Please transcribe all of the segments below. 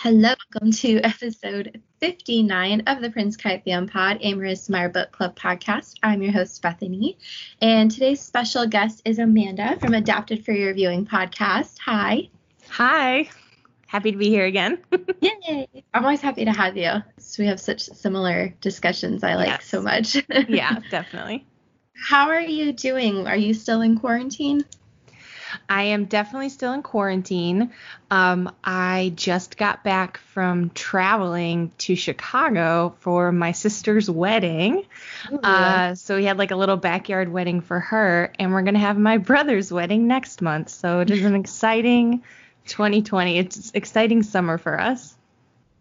Hello, welcome to episode 59 of the Prince Kythium Pod, a Marissa Meyer Book Club podcast. I'm your host, Bethanie, and today's special guest is Amanda from Adapted for Your Viewing podcast. Hi. Hi. Happy to be here again. Yay. I'm always happy to have you. So we have such similar discussions I like Yes. so much. yeah, definitely. How are you doing? Are you still in quarantine? I am definitely still in quarantine. Um, I just got back from traveling to Chicago for my sister's wedding. Uh, so we had like a little backyard wedding for her, and we're gonna have my brother's wedding next month. So it is an exciting 2020. It's exciting summer for us.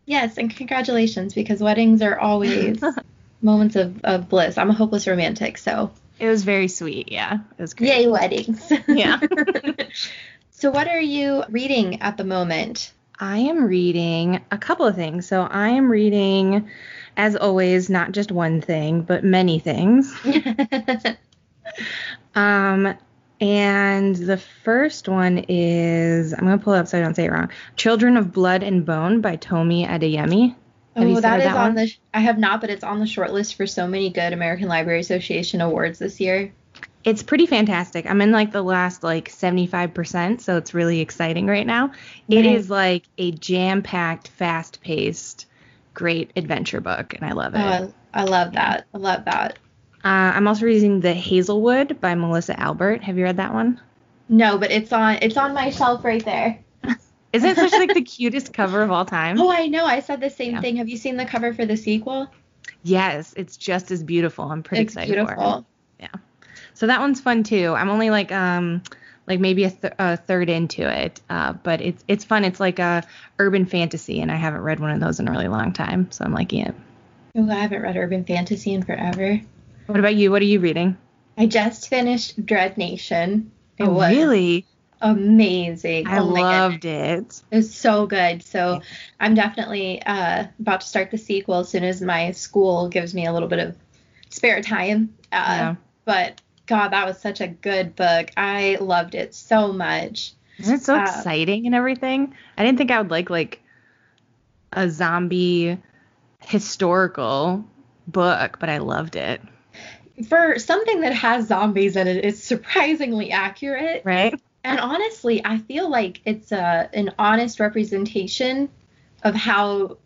yes, and congratulations because weddings are always moments of, of bliss. I'm a hopeless romantic, so It was very sweet. Yeah, it was great. yay weddings. Yeah. so what are you reading at the moment? I am reading a couple of things. So I am reading, as always, not just one thing, but many things. Um, and the first one is I'm gonna pull it up so I don't say it wrong. Children of Blood and Bone by Tomi Adeyemi. Oh, that is that on the. sh- I have not, but it's on the short list for so many good American Library Association awards this year. It's pretty fantastic. I'm in like the last like 75%, so it's really exciting right now. It is like a jam-packed, fast-paced, great adventure book, and I love it. Oh, I, I love that. I love that. Uh, I'm also reading The Hazel Wood by Melissa Albert. Have you read that one? No, but it's on. It's on my shelf right there. Isn't it such like the cutest cover of all time? Oh, I know. I said the same Yeah. thing. Have you seen the cover for the sequel? Yes, it's just as beautiful. I'm pretty it's excited for beautiful. it. So that one's fun too. I'm only like um like maybe a, th- a third into it, uh, but it's it's fun. It's like a urban fantasy, and I haven't read one of those in a really long time, so I'm liking it. Oh, I haven't read urban fantasy in forever. What about you? What are you reading? I just finished Dread Nation. It oh, was really? Amazing. I oh loved it. It was so good. So I'm definitely uh, about to start the sequel as soon as my school gives me a little bit of spare time. Uh, Yeah. But God, that was such a good book. I loved it so much. Isn't it so Uh, exciting and everything? I didn't think I would like like a zombie historical book, but I loved it. For something that has zombies in it, it's surprisingly accurate. Right? And honestly, I feel like it's a, an honest representation of how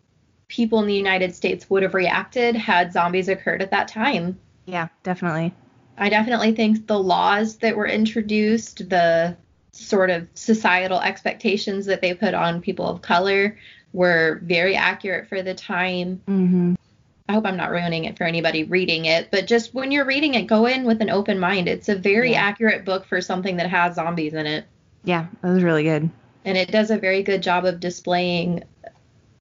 people in the United States would have reacted had zombies occurred at that time. Yeah, definitely. I definitely think the laws that were introduced, the sort of societal expectations that they put on people of color were very accurate for the time. Mm-hmm. I hope I'm not ruining it for anybody reading it, but just when you're reading it, go in with an open mind. It's a very Yeah. accurate book for something that has zombies in it. Yeah, that was really good. And it does a very good job of displaying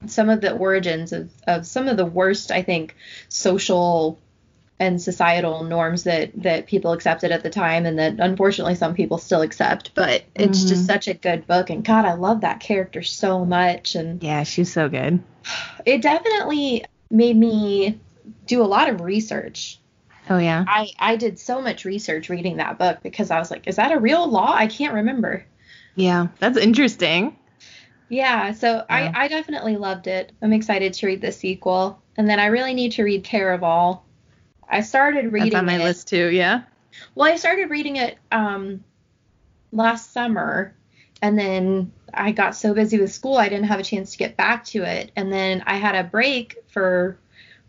some of the origins of, of some of the worst, I think, social and societal norms that that people accepted at the time and that unfortunately some people still accept but it's just Mhm. such a good book and god i love that character so much and Yeah, she's so good. it definitely made me do a lot of research Oh yeah. i i did so much research reading that book because i was like is that a real law i can't remember Yeah, that's interesting. yeah so Yeah. i i definitely loved it i'm excited to read the sequel and then i really need to read caraval i started reading That's on my it. list too. Yeah. Well, I started reading it um, last summer, and then I got so busy with school I didn't have a chance to get back to it. And then I had a break for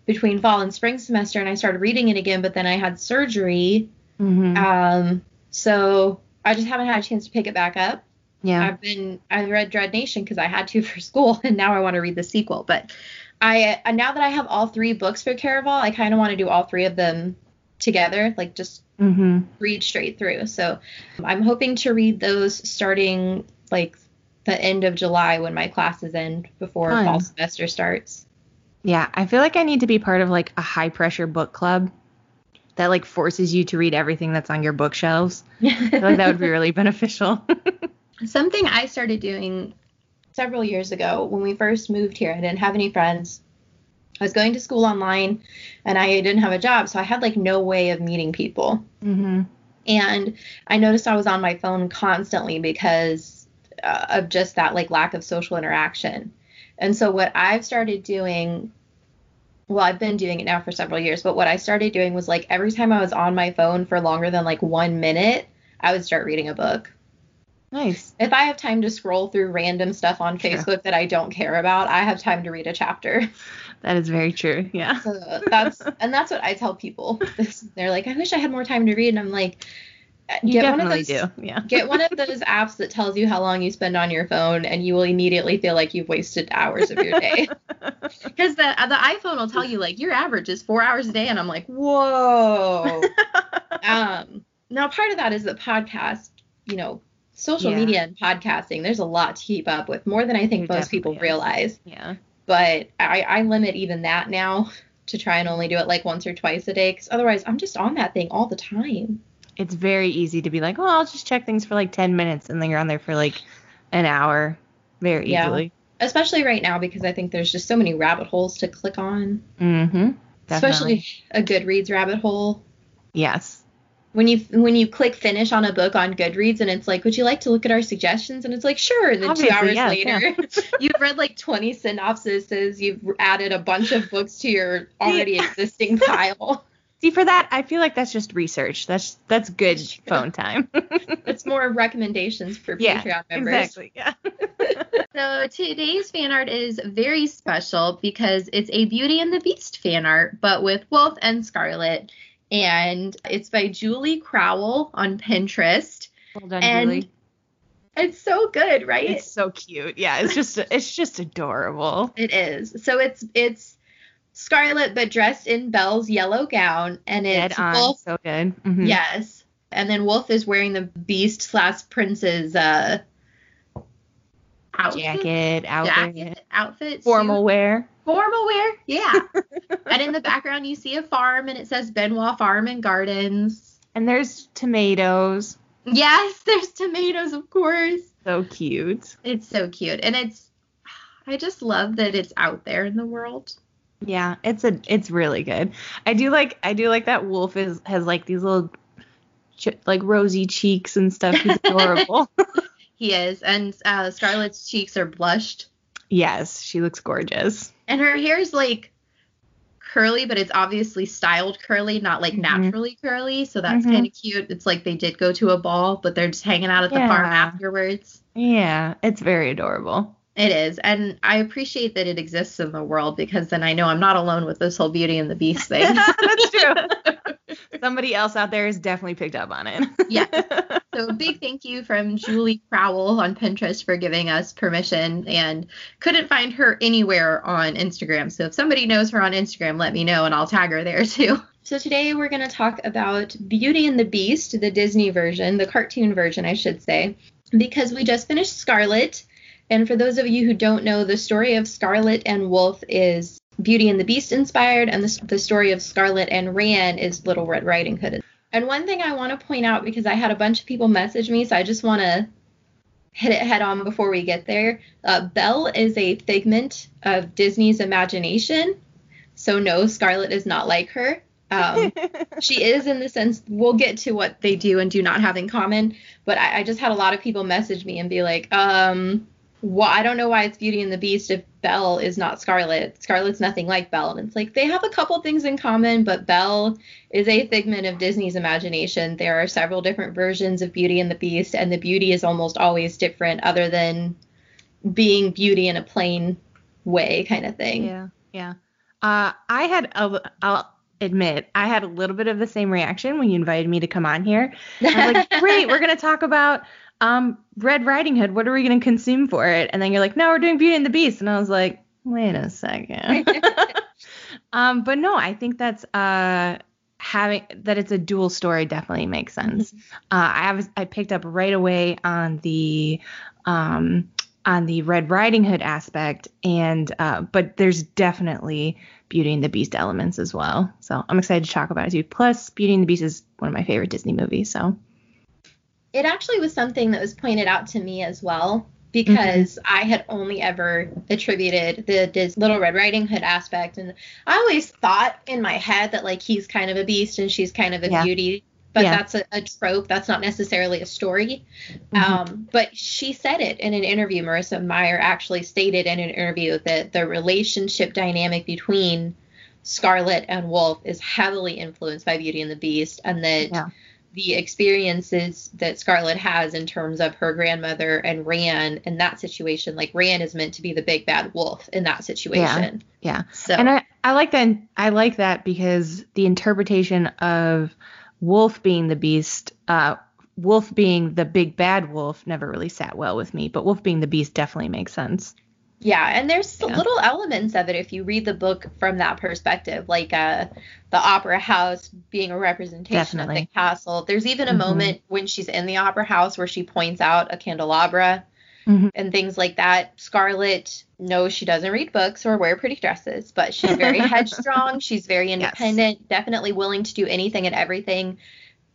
between fall and spring semester, and I started reading it again. But then I had surgery, Mm-hmm. um, so I just haven't had a chance to pick it back up. yeah. I've been I read Dread Nation because I had to for school, and now I want to read the sequel. But I uh, now that I have all three books for Caraval, I kind of want to do all three of them together, like just Mm-hmm. read straight through. So I'm hoping to read those starting like the end of July when my classes end before Fun. fall semester starts. Yeah, I feel like I need to be part of like a high pressure book club that like forces you to read everything that's on your bookshelves. I feel like that would be really beneficial. Something I started doing several years ago when we first moved here, I didn't have any friends. I was going to school online and I didn't have a job, so I had like no way of meeting people. mm-hmm. And I noticed I was on my phone constantly because uh, of just that like lack of social interaction. And so what I've started doing well, I've been doing it now for several years, but what I started doing was like every time I was on my phone for longer than like 1 minute, I would start reading a book. Nice. If I have time to scroll through random stuff on Sure. Facebook that I don't care about, I have time to read a chapter. That is very true. Yeah. So that's and that's what I tell people. This, they're like, I wish I had more time to read, and I'm like, You get one of definitely those, do. Yeah. get one of those apps that tells you how long you spend on your phone, and you will immediately feel like you've wasted hours of your day. Because the the iPhone will tell you like your average is four hours a day, and I'm like, whoa. um, now part of that is that podcast, you know, social Yeah. media and podcasting, there's a lot to keep up with, more than I think There most people is. realize. yeah. But I, I limit even that now to try and only do it like once or twice a day, because otherwise I'm just on that thing all the time. It's very easy to be like, oh, I'll just check things for like 10 minutes and then you're on there for like an hour very Yeah. easily. Especially right now because I think there's just so many rabbit holes to click on. Mm-hmm. Especially a Goodreads rabbit hole. Yes. when you when you click finish on a book on Goodreads and it's like, would you like to look at our suggestions? And it's like, sure. And then Obviously, two hours yes, later, you've read like 20 synopsises. You've added a bunch of books to your already existing pile. See, for that, I feel like that's just research. That's that's good phone time. It's more recommendations for yeah, Patreon members. exactly. Yeah. So today's fan art is very special because it's a Beauty and the Beast fan art, but with Wolf and Scarlet. And it's by Julie Crowell on Pinterest. Well done, And Julie. It's so good, right? It's so cute. Yeah, it's just it's just adorable. It is. So it's it's Scarlet but dressed in Belle's yellow gown, and it's. Wolf. So good. Mhm. Yes, and then Wolf is wearing the Beast slash Prince's uh outfit, Jacket, outfit, jacket, outfit, formal suit. wear. formal wear. Yeah. and in the background you see a farm, and it says Benoit Farm and Gardens. And there's tomatoes. Yes, there's tomatoes, of course. So cute. It's so cute, and it's. I just love that it's out there in the world. Yeah, it's a it's really good. I do like I do like that Wolf is has like these little ch- like rosy cheeks and stuff. He's adorable. He is, and uh, Scarlet's cheeks are blushed, yes, she looks gorgeous. and her hair is like curly, but it's obviously styled curly, not like Mhm. naturally curly. So that's Mhm. kind of cute. It's like they did go to a ball, but they're just hanging out at the farm afterwards. Yeah, it's very adorable. It is, and I appreciate that it exists in the world because then I know I'm not alone with this whole Beauty and the Beast thing. That's true. Somebody else out there has definitely picked up on it. Yeah. So big thank you from Julie Crowell on Pinterest for giving us permission and couldn't find her anywhere on Instagram. So if somebody knows her on Instagram, let me know and I'll tag her there too. So today we're going to talk about Beauty and the Beast, the Disney version, the cartoon version, I should say, because we just finished Scarlet. And for those of you who don't know, the story of Scarlet and Wolf is Beauty and the Beast inspired, and the, the story of Scarlet and Ran is Little Red Riding Hood. And one thing I want to point out because I had a bunch of people message me, so I just want to hit it head on before we get there. Uh, Belle is a figment of Disney's imagination, so no, Scarlet is not like her. Um, she is in the sense we'll get to what they do and do not have in common, but I, I just had a lot of people message me and be like, um, well, I don't know why it's Beauty and the Beast if Belle is not Scarlet. Scarlet's nothing like Belle. And it's like they have a couple things in common, but Belle is a figment of Disney's imagination. There are several different versions of Beauty and the Beast, and the beauty is almost always different, other than being beauty in a plain way kind of thing. Yeah, yeah. Uh, I had a, I'll admit, I had a little bit of the same reaction when you invited me to come on here. I was like, great, we're gonna talk about um Red Riding Hood. What are we gonna consume for it? And then you're like, no, we're doing Beauty and the Beast, and I was like, wait a second. um, but no, I think that's uh having that it's a dual story definitely makes sense. Mm-hmm. Uh, I was I picked up right away on the um, on the Red Riding Hood aspect, and uh, but there's definitely Beauty and the Beast elements as well. So I'm excited to talk about it too. Plus, Beauty and the Beast is one of my favorite Disney movies. So it actually was something that was pointed out to me as well because mm-hmm. I had only ever attributed the Dis- Little Red Riding Hood aspect, and I always thought in my head that like he's kind of a beast and she's kind of a yeah. beauty, but yeah. that's a, a, trope. That's not necessarily a story. Mm-hmm. Um, but she said it in an interview. Marissa Meyer actually stated in an interview that the relationship dynamic between Scarlet and Wolf is heavily influenced by Beauty and the Beast, and that. Yeah the experiences that Scarlet has in terms of her grandmother and Ran in that situation. Like Ran is meant to be the big bad wolf in that situation. Yeah. yeah. So and I, I like that I like that because the interpretation of Wolf being the beast, uh, Wolf being the big bad wolf never really sat well with me, but Wolf being the beast definitely makes sense. Yeah, and there's yeah. little elements of it if you read the book from that perspective, like uh, the opera house being a representation Definitely. of the castle. There's even a mm-hmm. moment when she's in the opera house where she points out a candelabra mm-hmm. and things like that. Scarlet knows she doesn't read books or wear pretty dresses, but she's very headstrong. She's very independent, yes. definitely willing to do anything and everything.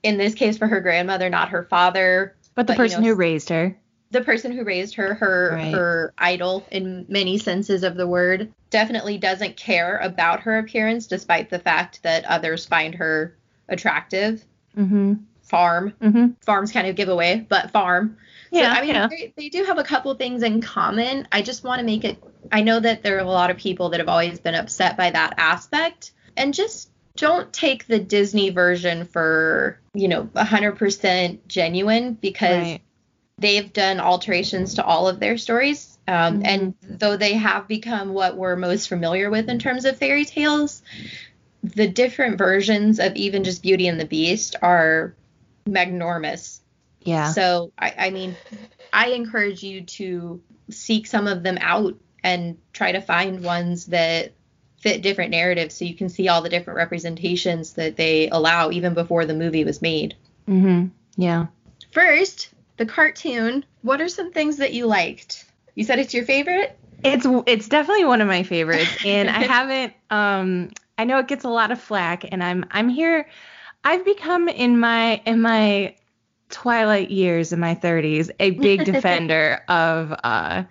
In this case, for her grandmother, not her father. But the but, person you know, who raised her the person who raised her, her right. her idol in many senses of the word, definitely doesn't care about her appearance, despite the fact that others find her attractive. Mm-hmm. Farm, mm-hmm. farms kind of giveaway, but farm. Yeah, so, I mean, yeah. they, they do have a couple things in common. I just want to make it. I know that there are a lot of people that have always been upset by that aspect, and just don't take the Disney version for you know 100% genuine because. Right they've done alterations to all of their stories. Um, mm-hmm. And though they have become what we're most familiar with in terms of fairy tales, the different versions of even just Beauty and the Beast are magnormous. Yeah. So, I, I mean, I encourage you to seek some of them out and try to find ones that fit different narratives so you can see all the different representations that they allow even before the movie was made. Mm-hmm. Yeah. First, the cartoon, what are some things that you liked? You said it's your favorite? It's it's definitely one of my favorites, and I haven't. Um, I know it gets a lot of flack, and I'm I'm here. I've become in my in my twilight years in my 30s a big defender of uh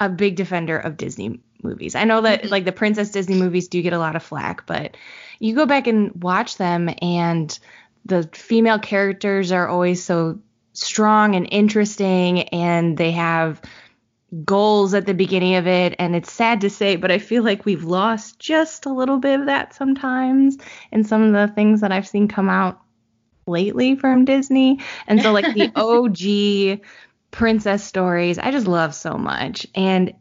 a big defender of Disney movies. I know that mm-hmm. like the Princess Disney movies do get a lot of flack, but you go back and watch them and the female characters are always so strong and interesting and they have goals at the beginning of it and it's sad to say but I feel like we've lost just a little bit of that sometimes in some of the things that I've seen come out lately from Disney and so like the OG princess stories I just love so much and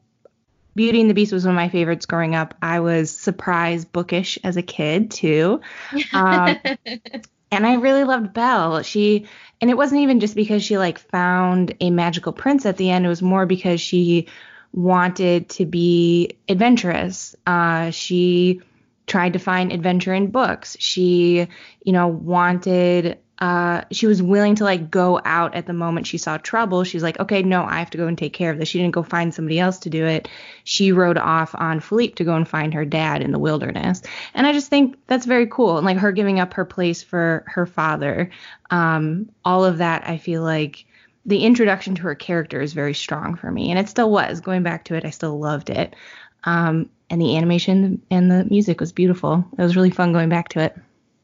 Beauty and the Beast was one of my favorites growing up. I was surprise bookish as a kid too. Um, and I really loved Belle. She and it wasn't even just because she like found a magical prince at the end. It was more because she wanted to be adventurous. Uh, she tried to find adventure in books. She, you know, wanted uh, she was willing to like go out at the moment she saw trouble. She's like, okay, no, I have to go and take care of this. She didn't go find somebody else to do it. She rode off on Philippe to go and find her dad in the wilderness. And I just think that's very cool. And like her giving up her place for her father, um, all of that, I feel like the introduction to her character is very strong for me. And it still was. Going back to it, I still loved it. Um, and the animation and the music was beautiful. It was really fun going back to it.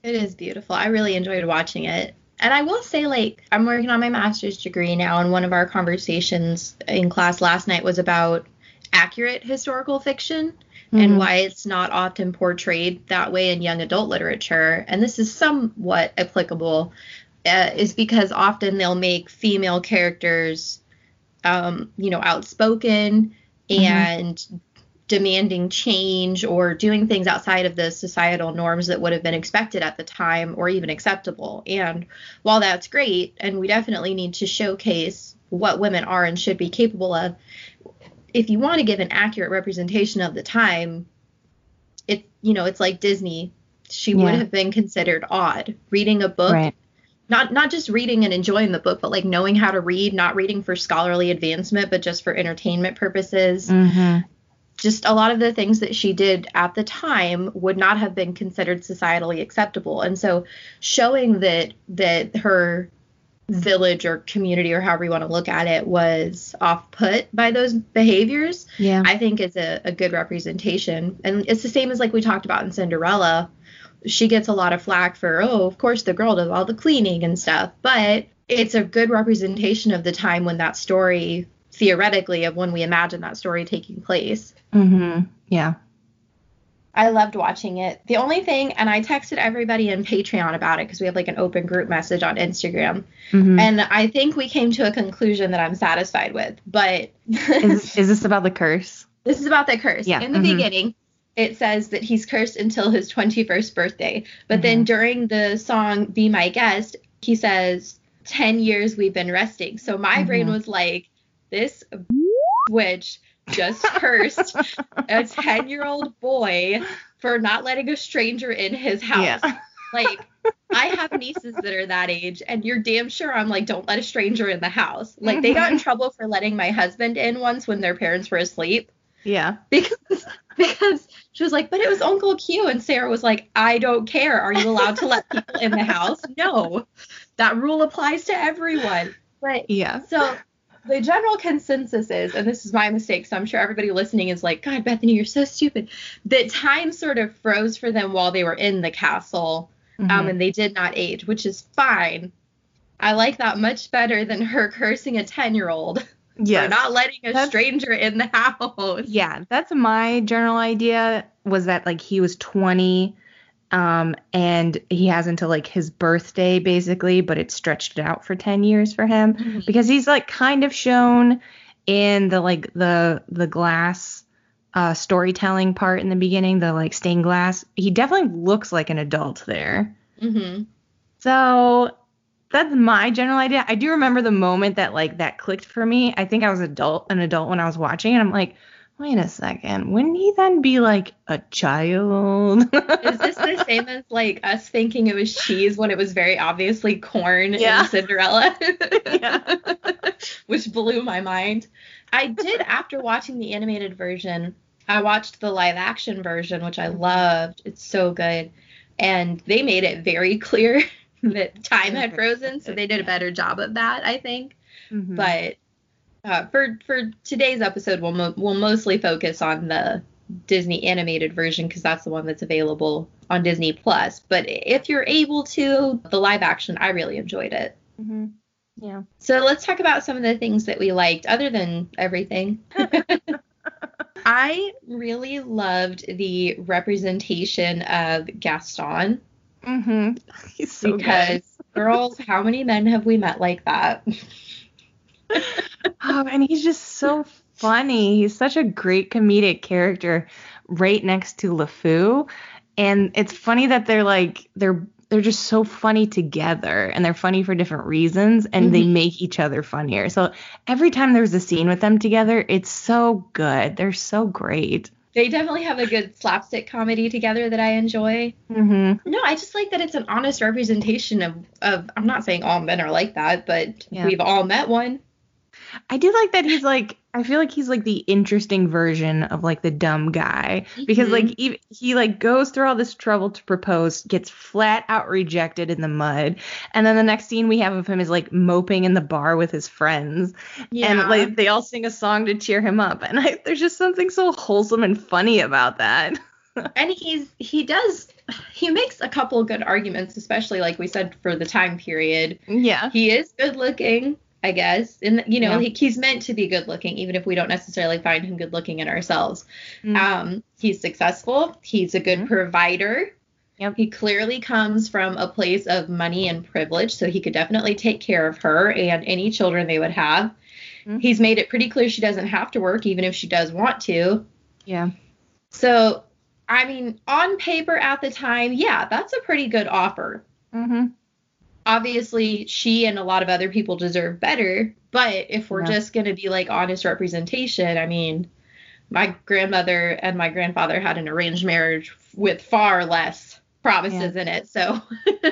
It is beautiful. I really enjoyed watching it. And I will say, like, I'm working on my master's degree now, and one of our conversations in class last night was about accurate historical fiction mm-hmm. and why it's not often portrayed that way in young adult literature. And this is somewhat applicable, uh, is because often they'll make female characters, um, you know, outspoken mm-hmm. and demanding change or doing things outside of the societal norms that would have been expected at the time or even acceptable. And while that's great, and we definitely need to showcase what women are and should be capable of, if you want to give an accurate representation of the time, it you know, it's like Disney she would have been considered odd. Reading a book, Right. not not just reading and enjoying the book, but like knowing how to read, not reading for scholarly advancement, but just for entertainment purposes. Mm-hmm. Just a lot of the things that she did at the time would not have been considered societally acceptable. And so showing that that her village or community or however you want to look at it was off put by those behaviors Yeah. I think is a, a good representation. And it's the same as like we talked about in Cinderella. She gets a lot of flack for, oh, of course the girl does all the cleaning and stuff. But it's a good representation of the time when that story, theoretically, of when we imagine that story taking place. Mm-hmm. Yeah. I loved watching it. The only thing, and I texted everybody in Patreon about it because we have like an open group message on Instagram. Mm-hmm. And I think we came to a conclusion that I'm satisfied with. But is, is this about the curse? This is about the curse. Yeah, In the mhm. beginning, it says that he's cursed until his 21st birthday. But then Mm-hmm. during the song Be My Guest, he says, 10 years we've been resting. So my brain Mhm. was like, this witch just cursed a 10 year old boy for not letting a stranger in his house. Yeah. Like, I have nieces that are that age, and you're damn sure I'm like, don't let a stranger in the house. Like, they got in mm-hmm. trouble for letting my husband in once when their parents were asleep Yeah. because because she was like, but it was Uncle Q, and Sarah was like, I don't care. Are you allowed to let people in the house? No, that rule applies to everyone. But Yeah. so the general consensus is, and this is my mistake, so I'm sure everybody listening is like, God, Bethanie, you're so stupid. That time sort of froze for them while they were in the castle, um, Mhm. and they did not age, which is fine. I like that much better than her cursing a 10 year old for not letting a That's- stranger in the house. Yeah, that's my general idea was that like he was 20 um and he has until like his birthday basically, but it stretched it out for 10 years for him Mhm. because he's like kind of shown in the like the the glass uh storytelling part in the beginning, the like stained glass. He definitely looks like an adult there. Mm-hmm. So that's my general idea. I do remember the moment that like that clicked for me. I think I was adult an adult when I was watching and I'm like, wait a second, wouldn't he then be like a child? Is this the same as like us thinking it was cheese when it was very obviously corn Yeah. in Cinderella? Yeah. Which blew my mind. I did after watching the animated version, I watched the live action version, which I loved. It's so good. And they made it very clear that time had frozen, so they did a better job of that, I think. Mhm. But uh, for for today's episode, we'll mo- we'll mostly focus on the Disney animated version because that's the one that's available on Disney Plus. But if you're able to, the live action, I really enjoyed it. Mhm. Yeah. So let's talk about some of the things that we liked, other than everything. I really loved the representation of Gaston Mm-hmm. He's so because, girls, how many men have we met like that? Oh, and he's just so funny. He's such a great comedic character right next to LeFou. And it's funny that they're like they're they're just so funny together and they're funny for different reasons and they Mhm. make each other funnier. So every time there's a scene with them together, it's so good. They're so great. They definitely have a good slapstick comedy together that I enjoy. Mhm. No, I just like that it's an honest representation of, of I'm not saying all men are like that, but Yeah. we've all met one. I do like that he's like I feel like he's like the interesting version of like the dumb guy because Mhm. like he, he like goes through all this trouble to propose, gets flat out rejected in the mud, and then the next scene we have of him is like moping in the bar with his friends, yeah. and like they all sing a song to cheer him up, and I, there's just something so wholesome and funny about that. and he's he does he makes a couple good arguments, especially like we said for the time period. yeah. He is good looking, I guess, and you know Yeah. he, he's meant to be good looking, even if we don't necessarily find him good looking in ourselves. Mm. Um, he's successful. He's a good Mhm. provider. Yep. He clearly comes from a place of money and privilege, so he could definitely take care of her and any children they would have. Mhm. He's made it pretty clear she doesn't have to work, even if she does want to. Yeah. So, I mean, on paper at the time, yeah, that's a pretty good offer. Mhm. Obviously, she and a lot of other people deserve better, but if we're Yeah. just going to be like honest representation, I mean, my grandmother and my grandfather had an arranged marriage with far less promises in it. So,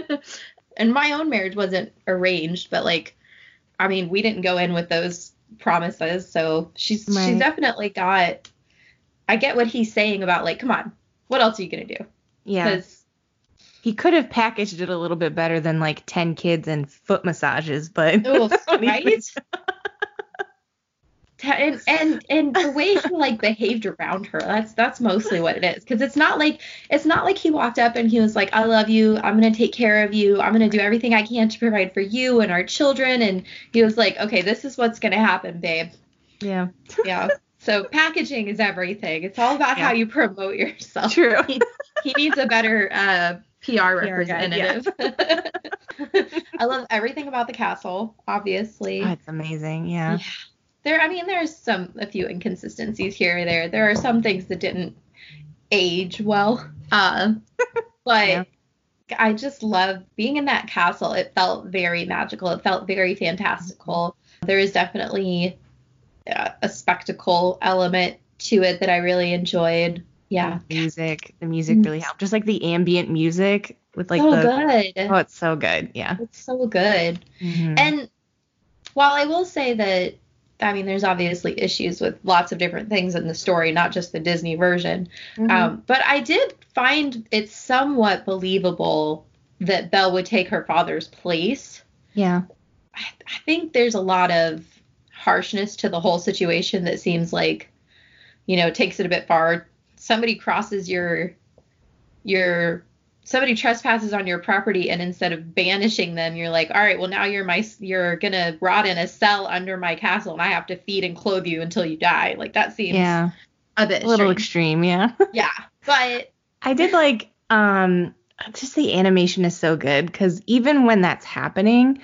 and my own marriage wasn't arranged, but like, I mean, we didn't go in with those promises. So she's Right. she's definitely got. I get what he's saying about like, come on, what else are you gonna do? Yeah. 'Cause- He could have packaged it a little bit better than like 10 kids and foot massages, but Oh, right? and and and the way he like behaved around her that's that's mostly what it is. Because it's not like it's not like he walked up and he was like i love you. I'm gonna take care of you. I'm gonna do everything i can to provide for you and our children. And he was like okay this is what's gonna happen babe. Yeah. yeah. So packaging is everything. It's all about how you promote yourself. True. he, he needs a better uh PR guy, yeah. representative. I love everything about the castle, obviously. Oh, it's amazing. Yeah. there i mean there's some a few inconsistencies here or there there are some things that didn't age well uh but Yeah. i just love being in that castle it felt very magical it felt very fantastical there is definitely uh, a spectacle element to it that i really enjoyed yeah The music, the music really helped. Just like the ambient music with like so the good Oh, it's so good. Yeah. it's so good Mhm. And while I will say that, I mean, there's obviously issues with lots of different things in the story, not just the Disney version. Mhm. Um, but I did find it somewhat believable that Belle would take her father's place. yeah. I, I think there's a lot of harshness to the whole situation that seems like, you know, takes it a bit far. Somebody crosses your, your, somebody trespasses on your property, and instead of banishing them, you're like, all right, well now you're my, you're gonna rot in a cell under my castle, and I have to feed and clothe you until you die. Like that seems Yeah. a bit A little strange. extreme. Yeah. yeah, but I did like um just the animation is so good because even when that's happening,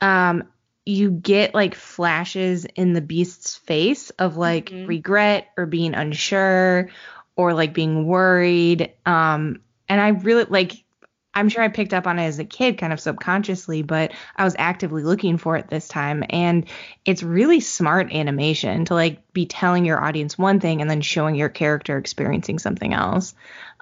um you get like flashes in the beast's face of like Mhm. regret or being unsure or like being worried. Um and I really like I'm sure I picked up on it as a kid kind of subconsciously, but I was actively looking for it this time and it's really smart animation to like be telling your audience one thing and then showing your character experiencing something else.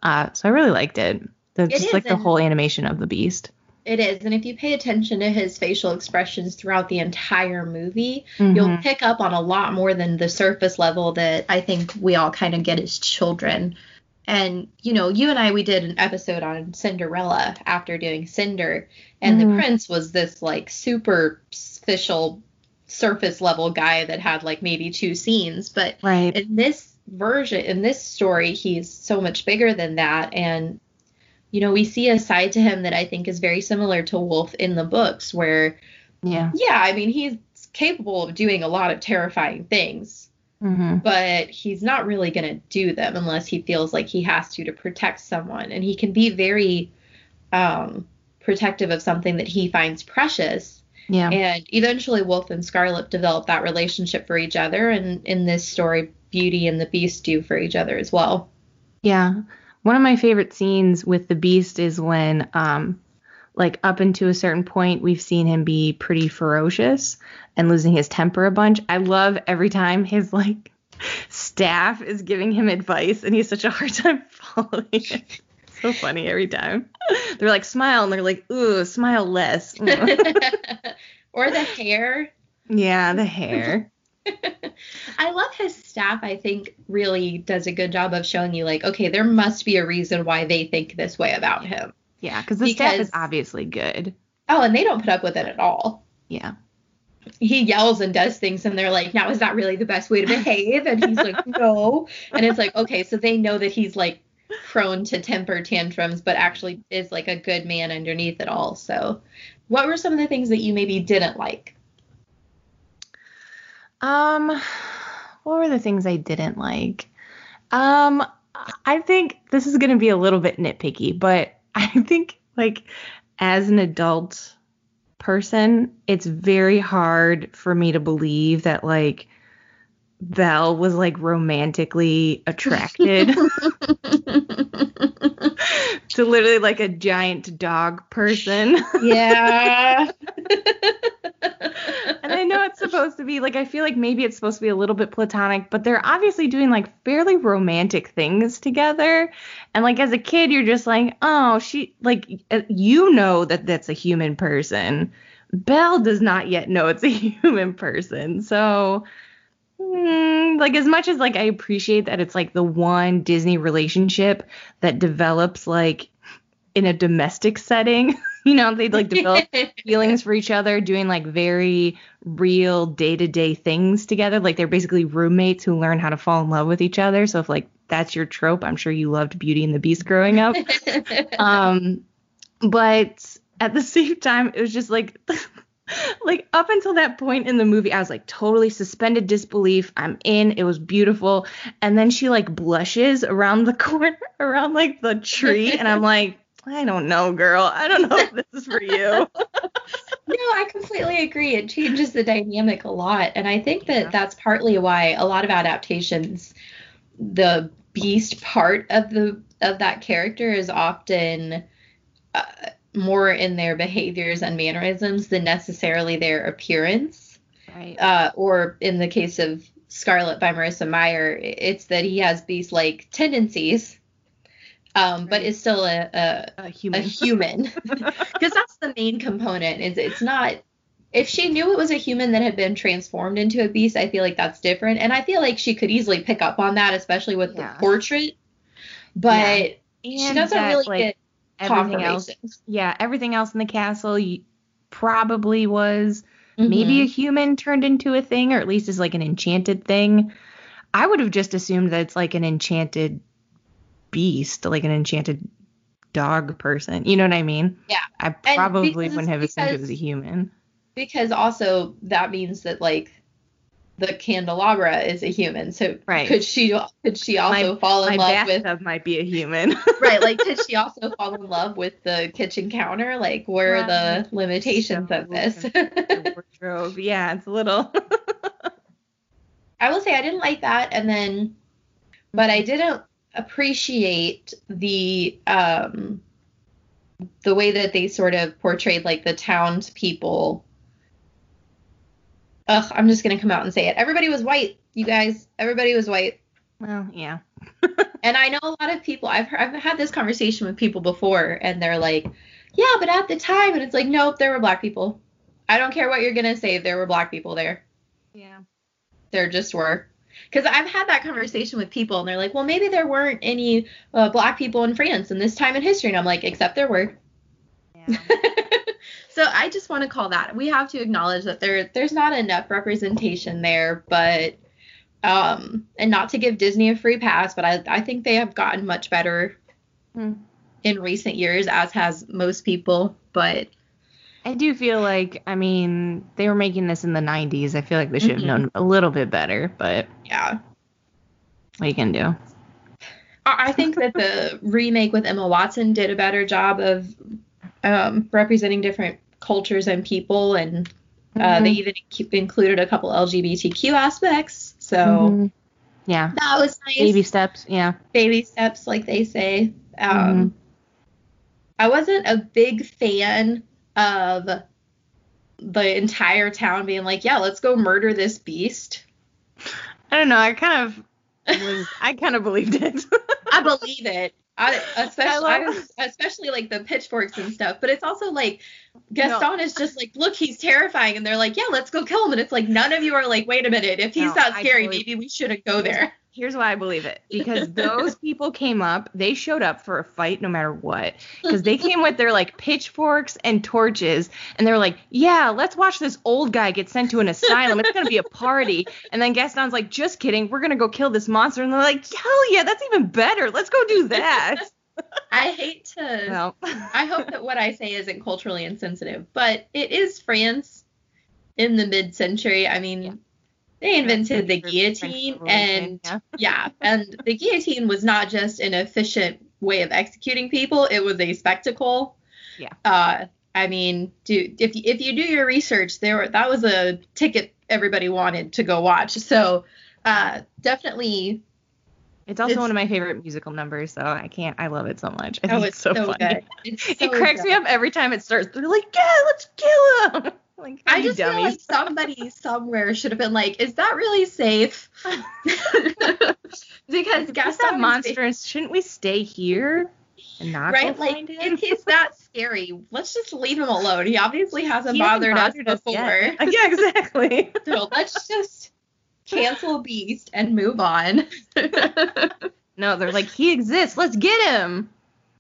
Uh, so I really liked it. The, It just is, like the whole animation of the beast. It is, and if you pay attention to his facial expressions throughout the entire movie, Mhm. you'll pick up on a lot more than the surface level that I think we all kind of get as children. And you know, you and I we did an episode on Cinderella after doing Cinder, and Mhm. the prince was this like superficial surface level guy that had like maybe two scenes, but Right. in this version in this story he's so much bigger than that and you know we see a side to him that i think is very similar to wolf in the books where yeah. yeah i mean he's capable of doing a lot of terrifying things hmm but he's not really going to do them unless he feels like he has to to protect someone and he can be very um protective of something that he finds precious Yeah. and eventually Wolf and Scarlet develop that relationship for each other, and in this story, Beauty and the Beast do for each other as well. Yeah. One of my favorite scenes with the beast is when um like up into a certain point we've seen him be pretty ferocious and losing his temper a bunch. I love every time his like staff is giving him advice and he's such a hard time following it. So funny every time. They're like smile and they're like, ooh, smile less. or the hair. yeah, the hair. I love his staff, I think, really does a good job of showing you, like, okay, there must be a reason why they think this way about him. Yeah, because the staff is obviously good. Oh, and they don't put up with it at all. Yeah. he yells and does things and they're like now is that really the best way to behave and he's like no and it's like okay so they know that he's like prone to temper tantrums but actually is like a good man underneath it all so what were some of the things that you maybe didn't like Um, what were the things I didn't like? Um, I think this is gonna be a little bit nitpicky, but I think like as an adult person, it's very hard for me to believe that like Belle was like romantically attracted to literally like a giant dog person. yeah. and I know it's supposed to be like I feel like maybe it's supposed to be a little bit platonic, but they're obviously doing like fairly romantic things together. And like as a kid, you're just like, oh, she like uh, you know that that's a human person. Belle does not yet know it's a human person, so. Mm, Like as much as like I appreciate that it's like the one Disney relationship that develops like in a domestic setting, you know, they like develop feelings for each other, doing like very real day to day things together. Like they're basically roommates who learn how to fall in love with each other. So if like that's your trope, I'm sure you loved Beauty and the Beast growing up. um, but at the same time, it was just like. like up until that point in the movie, I was like totally suspended disbelief. I'm in. It was beautiful. And then she like blushes around the corner, around like the tree, and I'm like, I don't know, girl. I don't know if this is for you. no, I completely agree. It changes the dynamic a lot. And I think that Yeah. that's partly why a lot of adaptations, the beast part of the of that character is often uh, more in their behaviors and mannerisms than necessarily their appearance. Right. Uh, or in the case of Scarlet by Marissa Meyer, it's that he has these like tendencies, um, but Right. is still a, a A a human. human because that's the main component is it's not if she knew it was a human that had been transformed into a beast i feel like that's different and i feel like she could easily pick up on that especially with Yeah. the portrait but And she doesn't that, really like, get everything else. Yeah, everything else in the castle probably was mm-hmm. maybe a human turned into a thing, or at least is like an enchanted thing. I would have just assumed that it's like an enchanted beast, like an enchanted dog person. You know what I mean? Yeah. I probably because- wouldn't have assumed it was a human. because also that means that like the candelabra is a human so Right. could she could she also fall in My love with might be a human. right like could she also fall in love with the kitchen counter like where are the Right. limitations of this wardrobe. Yeah, it's a little. I will say I didn't like that, and then, but I didn't appreciate the um the way that they sort of portrayed like the townspeople. Ugh, I'm just gonna come out and say it. Everybody was white, you guys. Everybody was white, well, yeah. and I know a lot of people. I've I've had this conversation with people before, and they're like, "Yeah, but at the time," and it's like, "Nope, there were black people. I don't care what you're gonna say. There were black people there." Yeah. there just were because i've had that conversation with people and they're like well maybe there weren't any uh, black people in france in this time in history and i'm like except there were Yeah. so i just want to call that we have to acknowledge that there there's not enough representation there but um and not to give disney a free pass but i i think they have gotten much better Hmm. in recent years as has most people but I do feel like, I mean, they were making this in the 90s. I feel like they should have Mhm. known a little bit better, but yeah what you can do. I I think that the remake with Emma Watson did a better job of um, representing different cultures and people, and uh, Mhm. they even included a couple LGBTQ aspects. So Mhm. Yeah. that was nice. Baby steps. Yeah. Baby steps, like they say. Um, Mhm. I wasn't a big fan of the entire town being like, "Yeah, let's go murder this beast." I don't know. I kind of was, I kind of believed it. I believe it. I especially I I love- was- especially like the pitchforks and stuff. But it's also like Gaston is just like, look, he's terrifying, and they're like, yeah, let's go kill him. And it's like none of you are like, wait a minute, if he's No, that scary, totally- maybe we shouldn't go there. Here's why I believe it. Because those people came up, they showed up for a fight no matter what. Because they came with their like pitchforks and torches, and they were like, "Yeah, let's watch this old guy get sent to an asylum. It's gonna be a party." And then Gaston's like, "Just kidding, we're gonna go kill this monster." And they're like, "Hell yeah, that's even better. Let's go do that." I hate to. well, I hope that what I say isn't culturally insensitive, but it is France in the mid-century. I mean. Yeah. They invented the guillotine, and yeah. yeah, and the guillotine was not just an efficient way of executing people; it was a spectacle. Yeah. Uh, I mean, do if you, if you do your research, there were, that was a ticket everybody wanted to go watch. So, uh, definitely. It's also It's- one of my favorite musical numbers, so I can't. I love it so much. I Oh, think it's so, funny. good. It's so it cracks me up every time it starts. They're like, yeah, let's kill him. Like, I just feel like somebody somewhere should have been like, "Is that really safe?" because Gaston that is monstrous? Shouldn't we stay here and not right? go Like, find him? if he's that scary, let's just leave him alone. He obviously hasn't He bothered, bothered us us before. yeah, exactly. so let's just cancel Beast and move on. No, they're like, he exists. Let's get him.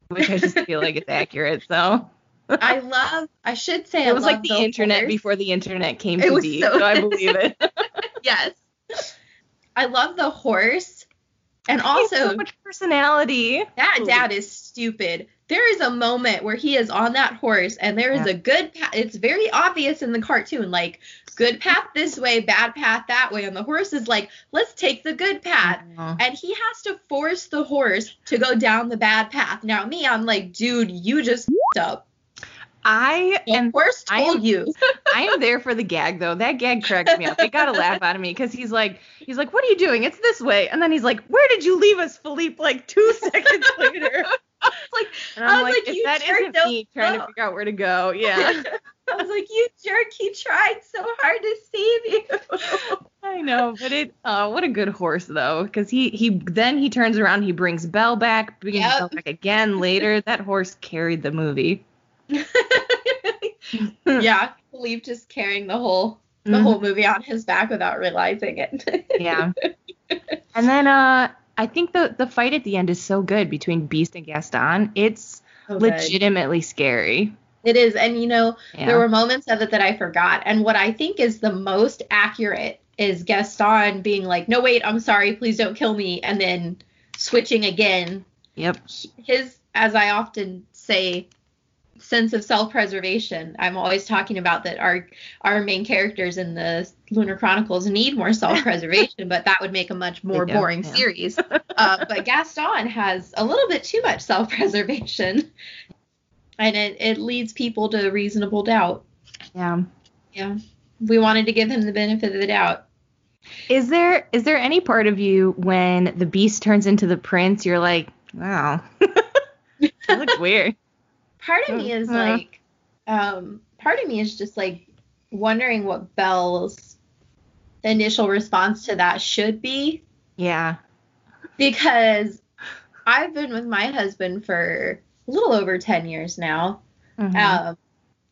Which I just feel like it's accurate. So I love. I should say I it was like the internet before the internet came It to be. so- So, I believe it. Yes. I love the horse. And also, so much personality. that dad is stupid. There is a moment where he is on that horse, and there is Yeah. a good path. It's very obvious in the cartoon, like good path this way, bad path that way. And the horse is like, let's take the good path. And he has to force the horse to go down the bad path. Now, me, I'm like, dude, you just up. I am I am- you. I am there for the gag though. That gag cracks me up. They got a laugh out of me because he's like, he's like, what are you doing? It's this way. And then he's like, where did you leave us, Philippe? Like two seconds later. like, And I I'm was like, like, that isn't me trying to figure out where to go. Yeah. I was like, you jerk, he tried so hard to save you. I know, but it. Oh, what a good horse though, because he he then he turns around, he brings Belle back, brings Yep. Belle back again later. That horse carried the movie. yeah, believe just carrying the whole the Mhm. whole movie on his back without realizing it. Yeah. and then uh, I think the the fight at the end is so good between Beast and Gaston. It's So legitimately scary. It is, and you know, Yeah. there were moments of it that I forgot. And what I think is the most accurate is Gaston being like, "No, wait, I'm sorry, please don't kill me," and then switching again. Yep. His, as I often say, sense of self-preservation. I'm always talking about that our our main characters in the Lunar Chronicles need more self-preservation, but that would make a much more boring yeah. series. Uh, but Gaston has a little bit too much self-preservation, and it, it leads people to reasonable doubt. Yeah. Yeah, we wanted to give him the benefit of the doubt. Is there is there any part of you when the Beast turns into the Prince, you're like, wow, that looks weird. Part of me is Uh. like, um, part of me is just like wondering what Belle's initial response to that should be. Yeah. because I've been with my husband for a little over 10 years now. Mhm. Um,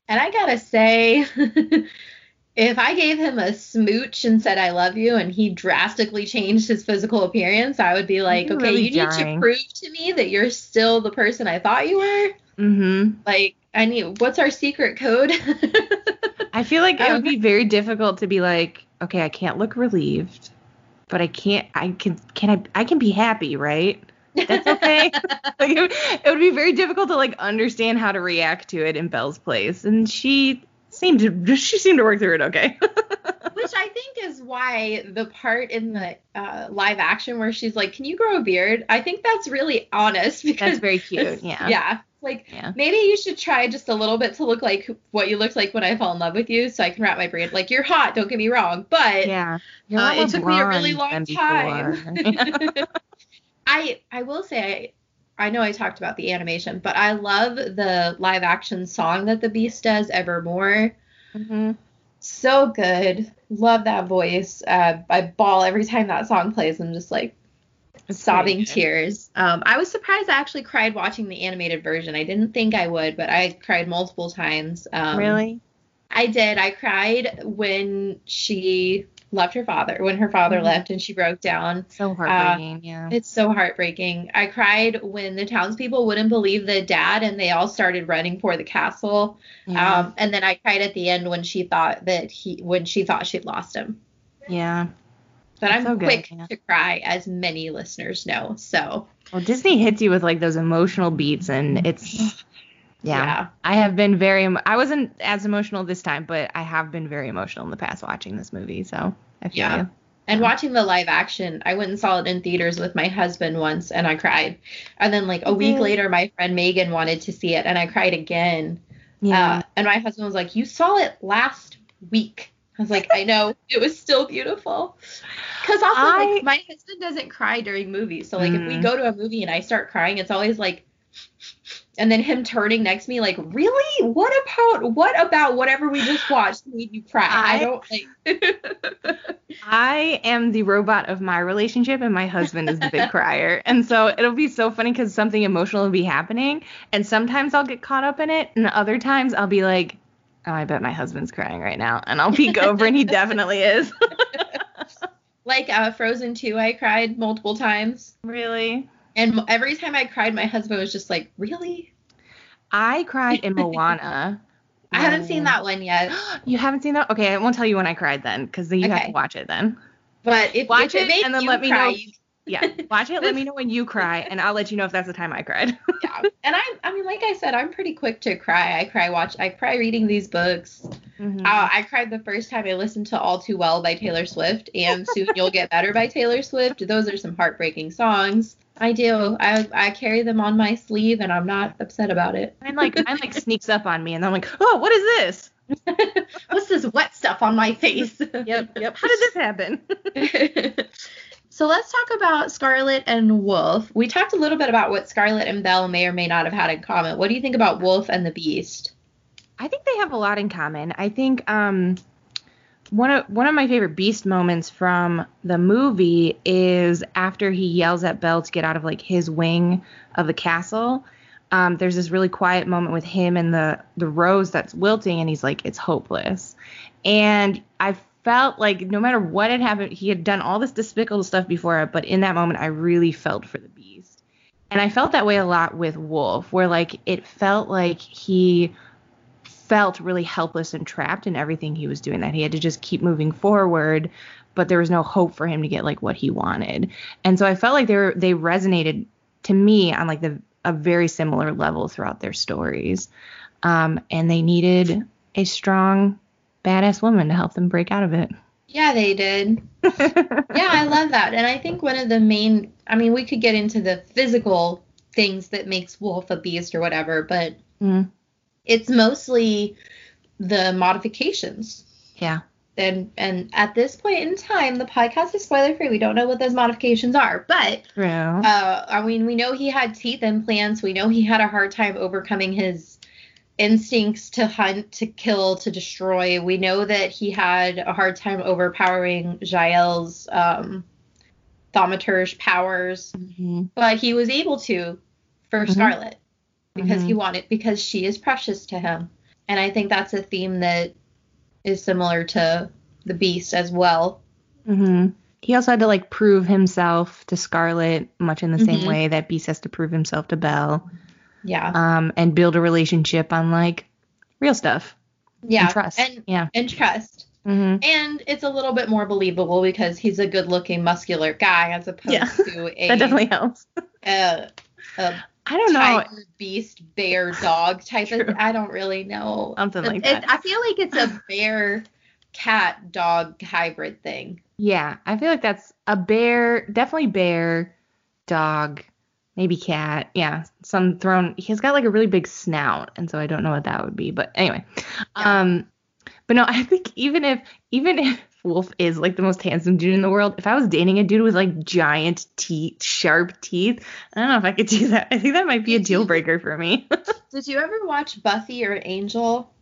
and I gotta say, if I gave him a smooch and said I love you and he drastically changed his physical appearance, I would be like, okay, really you need to prove to me that you're still the person I thought you were. Mhm. Like, I need, what's our secret code? I feel like it Um, would be very difficult to be like, okay, I can't look relieved, but I can't. I can. Can I? I can be happy, right? That's okay. like it, it would be very difficult to like understand how to react to it in Belle's place, and she seemed to. She seemed to work through it okay. Which I think is why the part in the uh, live action where she's like, "Can you grow a beard?" I think that's really honest because That's very cute. Yeah. Yeah. Like Yeah. maybe you should try just a little bit to look like what you looked like when I fell in love with you, so I can wrap my beard. Like you're hot, don't get me wrong, but Yeah. Uh, it took me a really long time. I I will say I, I know I talked about the animation, but I love the live action song that the Beast does, Evermore. Mhm. So good. Love that voice. Uh, I bawl every time that song plays. I'm just like It's sobbing tears. Um, I was surprised I actually cried watching the animated version. I didn't think I would, but I cried multiple times. Um, Really? I did. I cried when she left her father, when her father Mhm. left and she broke down. So heartbreaking. yeah. It's so heartbreaking. I cried when the townspeople wouldn't believe the dad and they all started running for the castle. Yeah. Um, and then I cried at the end when she thought that he, when she thought she'd lost him. yeah. But That's I'm so good, quick yeah. to cry, as many listeners know. So Well, Disney hits you with like those emotional beats, and it's yeah. Yeah. I have been very. I wasn't as emotional this time, but I have been very emotional in the past watching this movie. So I feel Yeah. you. And Yeah. watching the live action, I went and saw it in theaters with my husband once and I cried. And then like a week later my friend Megan wanted to see it and I cried again. Yeah. Uh, and my husband was like, "You saw it last week." I was like, I know it was still beautiful. Because also, I- like, my husband doesn't cry during movies. So, like, if we Mm. go to a movie and I start crying, it's always like, and then him turning next to me, like, really? What about what about whatever we just watched made you cry? I, I- don't like. I am the robot of my relationship, and my husband is the big crier. And so it'll be so funny because something emotional will be happening, and sometimes I'll get caught up in it, and other times I'll be like, "Oh, I bet my husband's crying right now," and I'll peek over, and he definitely is. like uh, Frozen 2, I cried multiple times. really? And every time I cried, my husband was just like, really? I cried in Moana. I haven't seen that one yet. You haven't seen that? Okay, I won't tell you when I cried then, because then you have to watch it then. But if, Watch if it made and then you let me cry, know. you Yeah, watch it. Let me know when you cry, and I'll let you know if that's the time I cried. yeah. And I, I mean, like I said, I'm pretty quick to cry. I cry watch. I cry reading these books. Mhm. Uh, I cried the first time I listened to All Too Well by Taylor Swift and Soon You'll Get Better by Taylor Swift. Those are some heartbreaking songs. I do. I I carry them on my sleeve and I'm not upset about it. Mine like mine like sneaks up on me, and I'm like, oh, what is this? What's this wet stuff on my face? Yep, yep. How did this happen? so let's talk about Scarlet and Wolf. We talked a little bit about what Scarlet and Belle may or may not have had in common. What do you think about Wolf and the Beast? I think they have a lot in common. I think um one of one of my favorite Beast moments from the movie is after he yells at Belle to get out of like his wing of the castle. Um, there's this really quiet moment with him and the the rose that's wilting, and he's like, "It's hopeless." And I felt like no matter what had happened, he had done all this despicable stuff before but in that moment, I really felt for the Beast. And I felt that way a lot with Wolf, where like it felt like he felt really helpless and trapped in everything he was doing that he had to just keep moving forward but there was no hope for him to get like what he wanted and so i felt like they were they resonated to me on like the a very similar level throughout their stories um and they needed a strong badass woman to help them break out of it Yeah, they did. yeah, I love that. And I think one of the main I mean, we could get into the physical things that makes Wolf a beast or whatever, but Mm, it's mostly the modifications. yeah And and at this point in time, the podcast is spoiler free. We don't know what those modifications are, but true uh, I mean, we know he had teeth implants. We know he had a hard time overcoming his instincts to hunt, to kill, to destroy. We know that he had a hard time overpowering Jael's um, thaumaturge powers, Mhm. but he was able to for Mhm. Scarlet because he Mhm. wanted because she is precious to him. And I think that's a theme that is similar to the Beast as well. hmm He also had to like prove himself to Scarlet, much in the same Mhm. way that Beast has to prove himself to Belle, Yeah. um, and build a relationship on like real stuff yeah. and trust. And yeah. and trust. hmm And it's a little bit more believable because he's a good-looking, muscular guy as opposed Yeah. to a, That definitely helps. a, a I don't know. beast, bear, dog type of. I don't really know. Something like It- that. I feel like it's a bear, cat, dog hybrid thing. Yeah, I feel like that's a bear, definitely bear, dog, maybe cat. Yeah, some thrown. He's got like a really big snout, and so I don't know what that would be. But anyway, Yeah. um, but no, I think even if even if Wolf is like the most handsome dude in the world, if I was dating a dude with like giant teeth, sharp teeth, I don't know if I could do that. I think that might be a deal breaker for me. Did you ever watch Buffy or Angel?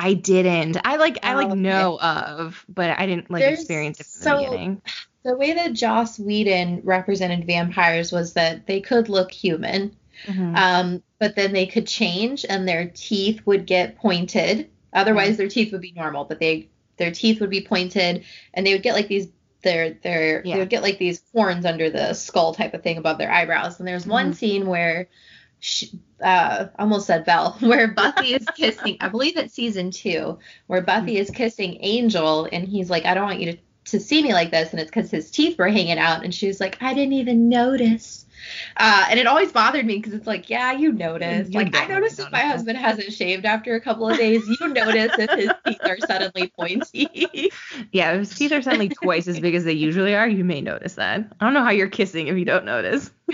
I didn't. I like I Oh, like okay. know of, but I didn't like There's- experience it from so- the beginning. The way that Joss Whedon represented vampires was that they could look human, Mhm. um, but then they could change and their teeth would get pointed. Otherwise, their teeth would be normal, but they their teeth would be pointed, and they would get like these their their Yeah. they would get like these horns under the skull type of thing above their eyebrows. And there's one Mhm. scene where. She, uh, almost said Belle, where Buffy is kissing. I believe it's season two, where Buffy is kissing Angel, and he's like, "I don't want you to to see me like this," and it's because his teeth were hanging out, and she was like, "I didn't even notice." Uh, and it always bothered me because it's like, yeah, you notice. You like, I notice if my notice. husband hasn't shaved after a couple of days. You notice if his teeth are suddenly pointy. Yeah, if his teeth are suddenly twice as big as they usually are, you may notice that. I don't know how you're kissing if you don't notice.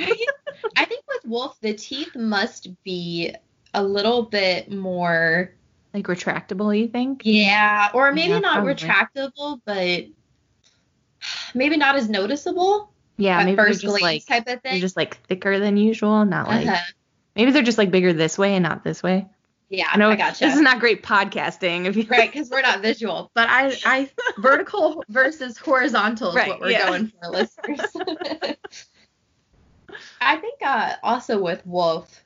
I think with Wolf, the teeth must be a little bit more Like retractable, you think? Yeah, or maybe Yeah, not probably. retractable, but maybe not as noticeable Yeah, maybe first just like type of they're just like thicker than usual, not like Uh-huh. maybe they're just like bigger this way and not this way. Yeah, I know I gotcha. this is not great podcasting. If you right because we're not visual but i i vertical versus horizontal is Right, what we're yeah. going for listeners i think uh also with wolf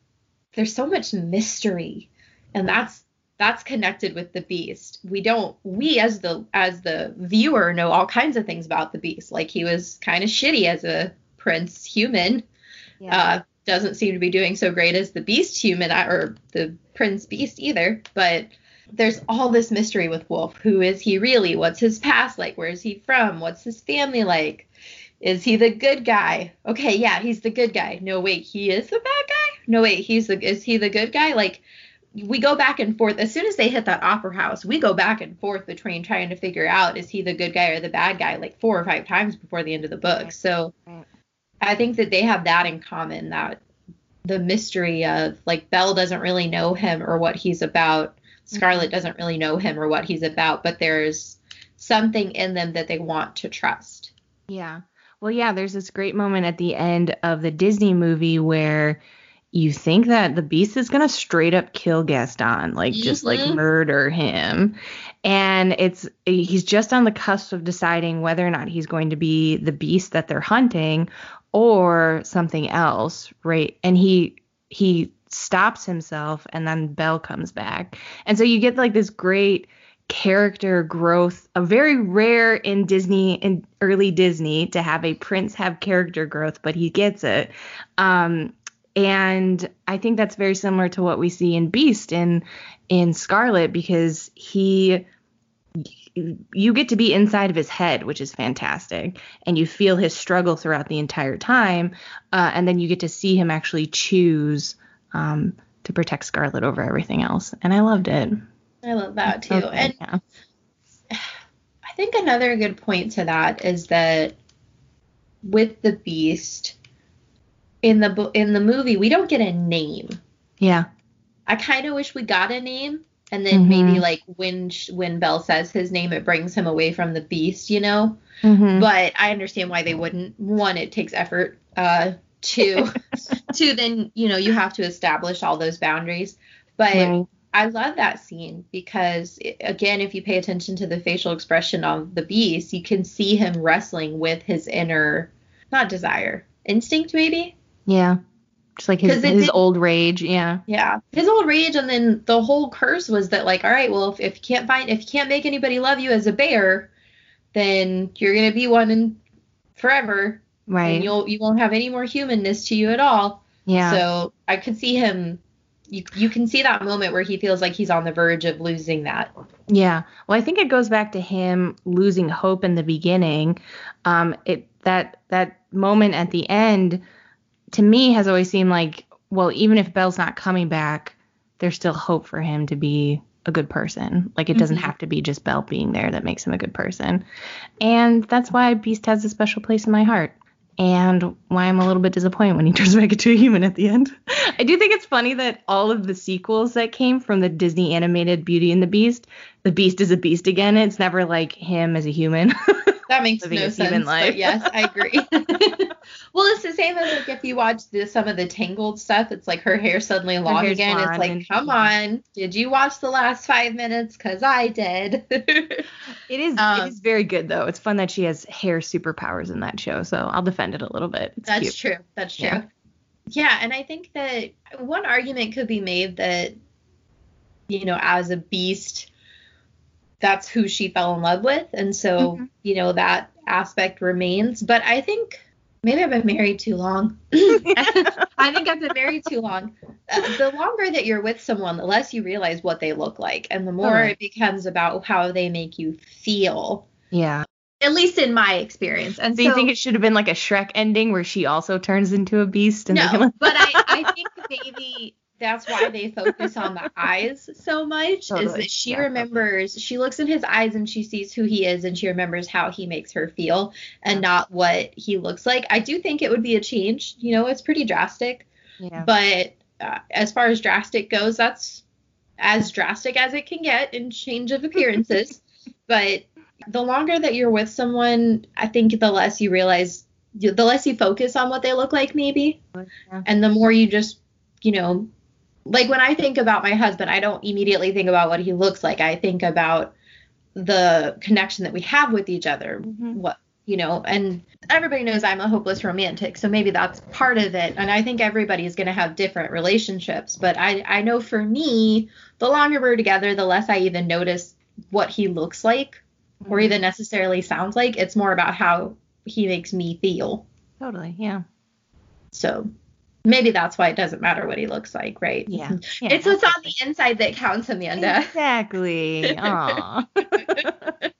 there's so much mystery and that's that's connected with the beast. We don't we as the as the viewer know all kinds of things about the beast. Like he was kind of shitty as a prince human. Uh, doesn't seem to be doing so great as the beast human uh, or the prince beast either. But there's all this mystery with wolf. Who is he really? What's his past like? Where's he from? What's his family like? Is he the good guy? Okay yeah he's the good guy. No wait he is the bad guy? No wait he's the is he the good guy? Like we go back and forth as soon as they hit that opera house we go back and forth between trying to figure out is he the good guy or the bad guy like four or five times before the end of the book so I think that they have that in common that the mystery of like Belle doesn't really know him or what he's about. Mm-hmm. Scarlet doesn't really know him or what he's about, but there's something in them that they want to trust. Yeah. Well, yeah, there's this great moment at the end of the Disney movie where you think that the beast is going to straight up kill Gaston, like just like Mhm. murder him. And it's he's just on the cusp of deciding whether or not he's going to be the beast that they're hunting or something else, right? And he he stops himself and then Belle comes back. And so you get like this great character growth, a very rare in Disney in early Disney to have a prince have character growth, but he gets it. Um and I think that's very similar to what we see in Beast in in Scarlet because he you get to be inside of his head, which is fantastic, and you feel his struggle throughout the entire time, uh, and then you get to see him actually choose um, to protect Scarlet over everything else, and I loved it. I love that too. Okay, And yeah. I think another good point to that is that with the beast in the bo- in the movie we don't get a name. yeah, I kind of wish we got a name, and then Mhm. maybe like when sh- when Belle says his name, it brings him away from the beast, you know. Mhm. But I understand why they wouldn't. One, it takes effort. Uh, two, two, then you know you have to establish all those boundaries. But Right. I love that scene because again, if you pay attention to the facial expression of the beast, you can see him wrestling with his inner, not desire, instinct maybe. Yeah, just like his his old rage. Yeah, Yeah, his old rage, and then the whole curse was that like, all right, well, if, if you can't find, if you can't make anybody love you as a bear, then you're gonna be one in forever, right. and you'll you won't have any more humanness to you at all. yeah, So I could see him. You you can see that moment where he feels like he's on the verge of losing that. Yeah. Well, I think it goes back to him losing hope in the beginning. Um, it that that moment at the end to me has always seemed like, well, even if Belle's not coming back, there's still hope for him to be a good person. Like it doesn't Mhm. have to be just Belle being there that makes him a good person. And that's why Beast has a special place in my heart. And why I'm a little bit disappointed when he turns back into a human at the end. I do think it's funny that all of the sequels that came from the Disney animated Beauty and the Beast, the Beast is a beast again. It's never like him as a human. That makes no his human sense. life. Yes, I agree. well, it's the same as like if you watch the, some of the Tangled stuff. It's like her hair suddenly long again. It's like, come on, did you watch the last five minutes? Cause I did. it is Um, it is very good though. It's fun that she has hair superpowers in that show, so I'll defend it a little bit. It's That's cute. true. That's true. Yeah. Yeah. and I think that one argument could be made that, you know, as a beast, that's who she fell in love with. And so, Mhm. you know, that aspect remains. But I think maybe I've been married too long. I think I've been married too long. Uh, the longer that you're with someone, the less you realize what they look like. And the more Totally. it becomes about how they make you feel. Yeah. At least in my experience. And So you think it should have been like a Shrek ending where she also turns into a beast? And No, like- but I, I think maybe that's why they focus on the eyes so much is that she Yeah, remembers she looks in his eyes and she sees who he is and she remembers how he makes her feel and not what he looks like. I do think it would be a change. You know, it's pretty drastic, yeah. but uh, as far as drastic goes, that's as drastic as it can get in change of appearances. but the longer that you're with someone, I think the less you realize, the less you focus on what they look like, maybe. Yeah. And the more you just, you know, like when I think about my husband, I don't immediately think about what he looks like. I think about the connection that we have with each other. Mhm. What, you know, and everybody knows I'm a hopeless romantic, so maybe that's part of it. And I think everybody's going to have different relationships, but I I know for me, the longer we're together, the less I even notice what he looks like or even necessarily sounds like. It's more about how he makes me feel. Totally. Yeah. So maybe that's why it doesn't matter what he looks like, right? Yeah. Mm-hmm. yeah It's what's on the inside that counts, Amanda. Exactly. Aw.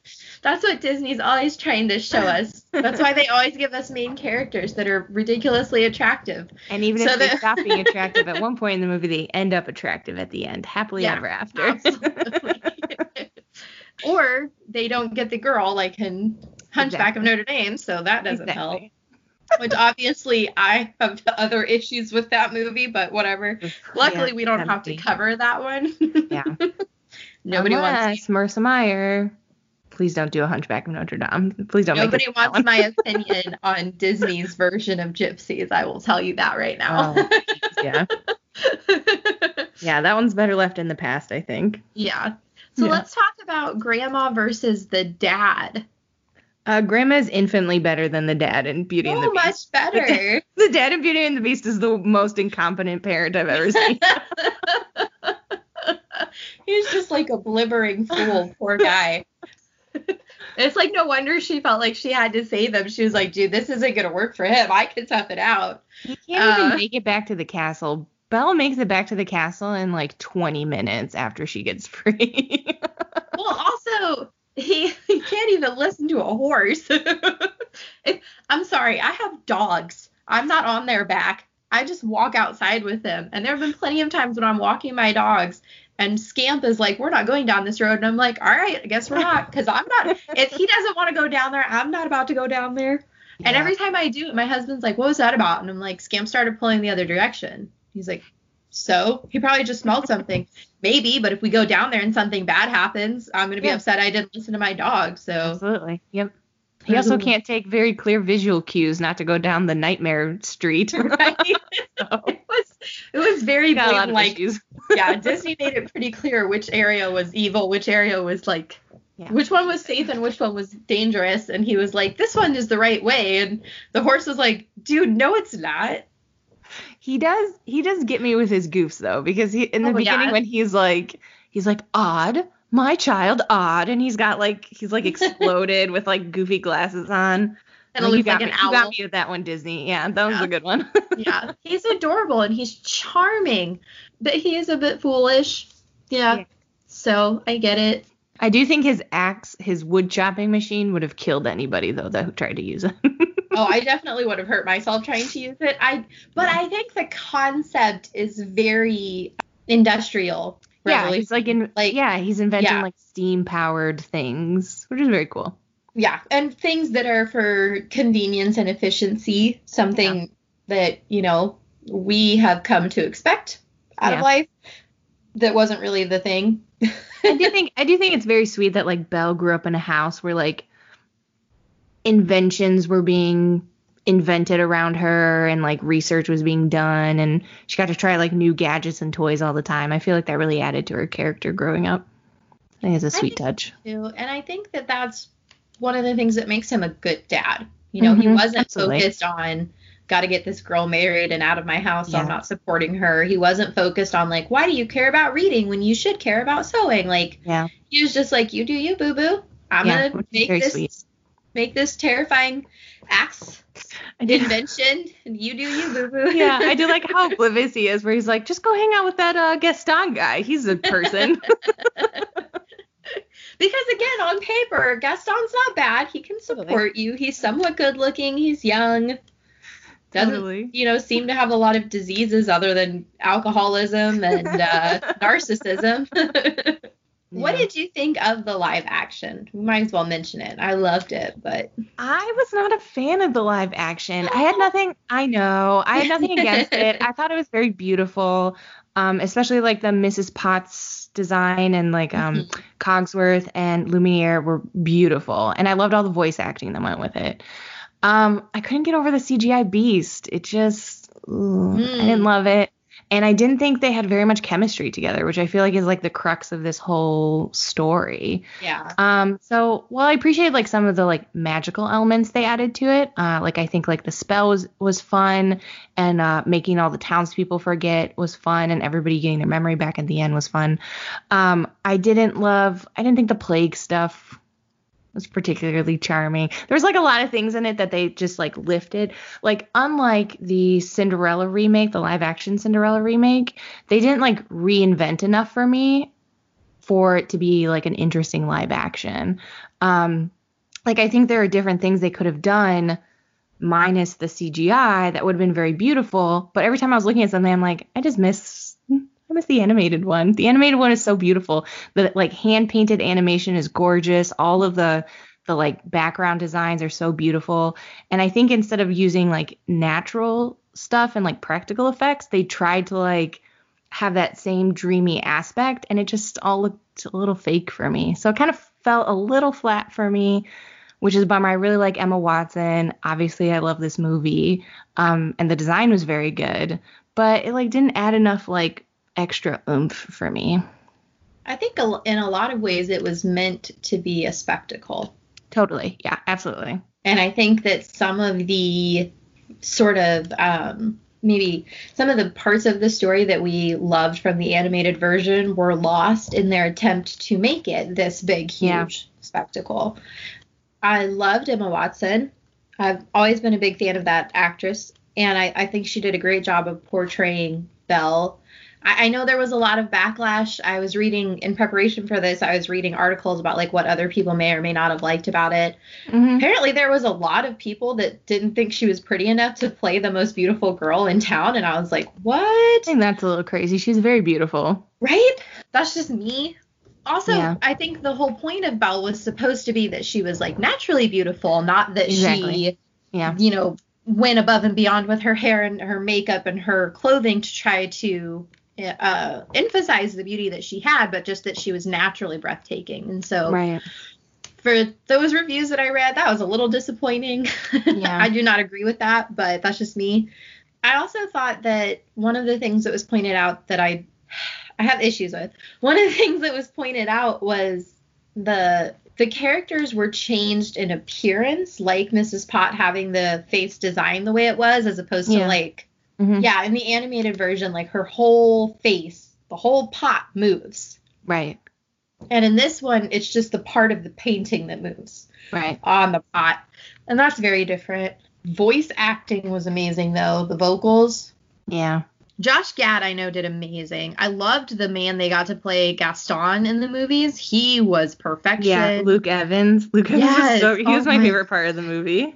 That's what Disney's always trying to show us. That's why they always give us main characters that are ridiculously attractive. and even So if they stop being attractive at one point in the movie, they end up attractive at the end, happily Yeah, ever after. Or they don't get the girl like in Hunchback of Notre Dame, so that doesn't help. Which obviously I have other issues with that movie, but whatever. Luckily Yeah, we don't have to cover that one. Yeah. Nobody wants Unless Marissa Meyer. Please don't do a Hunchback of Notre Dame. Please don't Nobody make us that wants my opinion on Disney's version of gypsies. I will tell you that right now. Oh, yeah. Yeah, that one's better left in the past, I think. yeah. So Yeah. let's talk about grandma versus the dad. Uh, Grandma is infinitely better than the dad in Beauty and the Oh, Beast. much better. The dad in Beauty and the Beast is the most incompetent parent I've ever seen. He's just like a blibbering fool, poor guy. It's like no wonder she felt like she had to save him. She was like, dude, this isn't gonna work for him. I can tough it out. He can't Uh, even make it back to the castle. Belle makes it back to the castle in like 20 minutes after she gets free. Well, also he, he can't even listen to a horse. If- I'm sorry, I have dogs. I'm not on their back. I just walk outside with them. And there have been plenty of times when I'm walking my dogs and Scamp is like, we're not going down this road. And I'm like, all right, I guess we're not. Because I'm not, if he doesn't want to go down there, I'm not about to go down there. And every time I do, my husband's like, what was that about? And I'm like, Scamp started pulling the other direction. He's like, so he probably just smelled something. Maybe, but if we go down there and something bad happens, I'm gonna be Yeah. upset I didn't listen to my dog. So Absolutely. Yep. He also can't take very clear visual cues not to go down the nightmare street. right? So, it was it was very got a lot blatant. Like yeah, Disney made it pretty clear which area was evil, which area was like Yeah. which one was safe and which one was dangerous. And he was like, this one is the right way. And the horse was like, dude, no, it's not. He does he does get me with his goofs though because he in the Oh, beginning yeah. when he's like he's like odd my child odd and he's got like he's like exploded with like goofy glasses on. And it looks like me, an you got me with that one Disney. Yeah, that was a good one. yeah, he's adorable and he's charming, but he is a bit foolish. Yeah. Yeah. So I get it. I do think his axe, his wood chopping machine would have killed anybody though that tried to use it. Oh, I definitely would have hurt myself trying to use it. I, but I think the concept is very industrial. yeah, Really. he's like in Like- yeah, he's inventing yeah. like steam powered things, which is very cool. yeah, and things that are for convenience and efficiency, something that you know we have come to expect out Yeah. of life. That wasn't really the thing. I do think I do think it's very sweet that like Belle grew up in a house where like inventions were being invented around her and like research was being done and she got to try like new gadgets and toys all the time. I feel like that really added to her character growing up. I think it's a sweet touch. too. And I think that that's one of the things that makes him a good dad. You know, he Mhm, wasn't absolutely. focused on got to get this girl married and out of my house, so I'm not supporting her. He wasn't focused on like, why do you care about reading when you should care about sewing? Like, Yeah. he was just like, you do you, boo boo. I'm Yeah, gonna make this sweet. make this terrifying axe invention, you do you, boo boo. yeah, I do like how oblivious he is, where he's like, just go hang out with that uh, Gaston guy. He's a person. Because again, on paper, Gaston's not bad. He can Totally. support you. He's somewhat good looking. He's young. Doesn't Totally. you know seem to have a lot of diseases other than alcoholism and uh, narcissism. What did you think of the live action? We might as well mention it. I loved it, but I was not a fan of the live action. I had nothing. I know. I had nothing against it. I thought it was very beautiful, um, especially like the Mrs. Potts design and like um Mhm. Cogsworth and Lumiere were beautiful, and I loved all the voice acting that went with it. Um, I couldn't get over the CGI Beast. It just ooh, I didn't Mm. love it, and I didn't think they had very much chemistry together, which I feel like is like the crux of this whole story. Yeah. Um, so while I appreciated like some of the like magical elements they added to it, uh, like I think like the spell was was fun, and uh, making all the townspeople forget was fun, and everybody getting their memory back at the end was fun. Um, I didn't love, I didn't think the plague stuff was particularly charming. There's like a lot of things in it that they just like lifted. Like unlike the Cinderella remake, the live action Cinderella remake, they didn't like reinvent enough for me for it to be like an interesting live action. Um like I think there are different things they could have done minus the CGI that would have been very beautiful, but every time I was looking at something I'm like I just miss I miss the animated one. The animated one is so beautiful. The like hand painted animation is gorgeous. All of the the like background designs are so beautiful. And I think instead of using like natural stuff and like practical effects, they tried to like have that same dreamy aspect and it just all looked a little fake for me. So it kind of felt a little flat for me, which is a bummer. I really like Emma Watson. Obviously, I love this movie. Um and the design was very good, but it like didn't add enough like extra oomph for me. I think in a lot of ways it was meant to be a spectacle. Totally. Yeah, absolutely. And I think that some of the sort of um, maybe some of the parts of the story that we loved from the animated version were lost in their attempt to make it this big, huge Yeah. spectacle. I loved Emma Watson. I've always been a big fan of that actress, and I, I think she did a great job of portraying Belle. I, I know there was a lot of backlash. I was reading in preparation for this. I was reading articles about like what other people may or may not have liked about it hmm apparently there was a lot of people that didn't think she was pretty enough to play the most beautiful girl in town and i was like I what think that's a little crazy. She's very beautiful. right that's just me also Yeah. i think the whole point of belle was supposed to be that she was like naturally beautiful not that Exactly. she Yeah. you know went above and beyond with her hair and her makeup and her clothing to try to uh, emphasize the beauty that she had but just that she was naturally breathtaking and so Right. for those reviews that I read, that was a little disappointing. Yeah. I do not agree with that, but that's just me. I also thought that one of the things that was pointed out that I I have issues with. One of the things that was pointed out was the the characters were changed in appearance, like Mrs. Pot having the face design the way it was, as opposed to like Mhm. yeah, in the animated version, like her whole face, the whole pot moves. Right. And in this one, it's just the part of the painting that moves Right. on the pot. And that's very different. Voice acting was amazing though, the vocals. Yeah. Josh Gad, I know, did amazing. I loved the man they got to play Gaston in the movies. He was perfection. Yeah. Luke Evans. Luke Evans Yes. was so he was Oh my my- favorite part of the movie.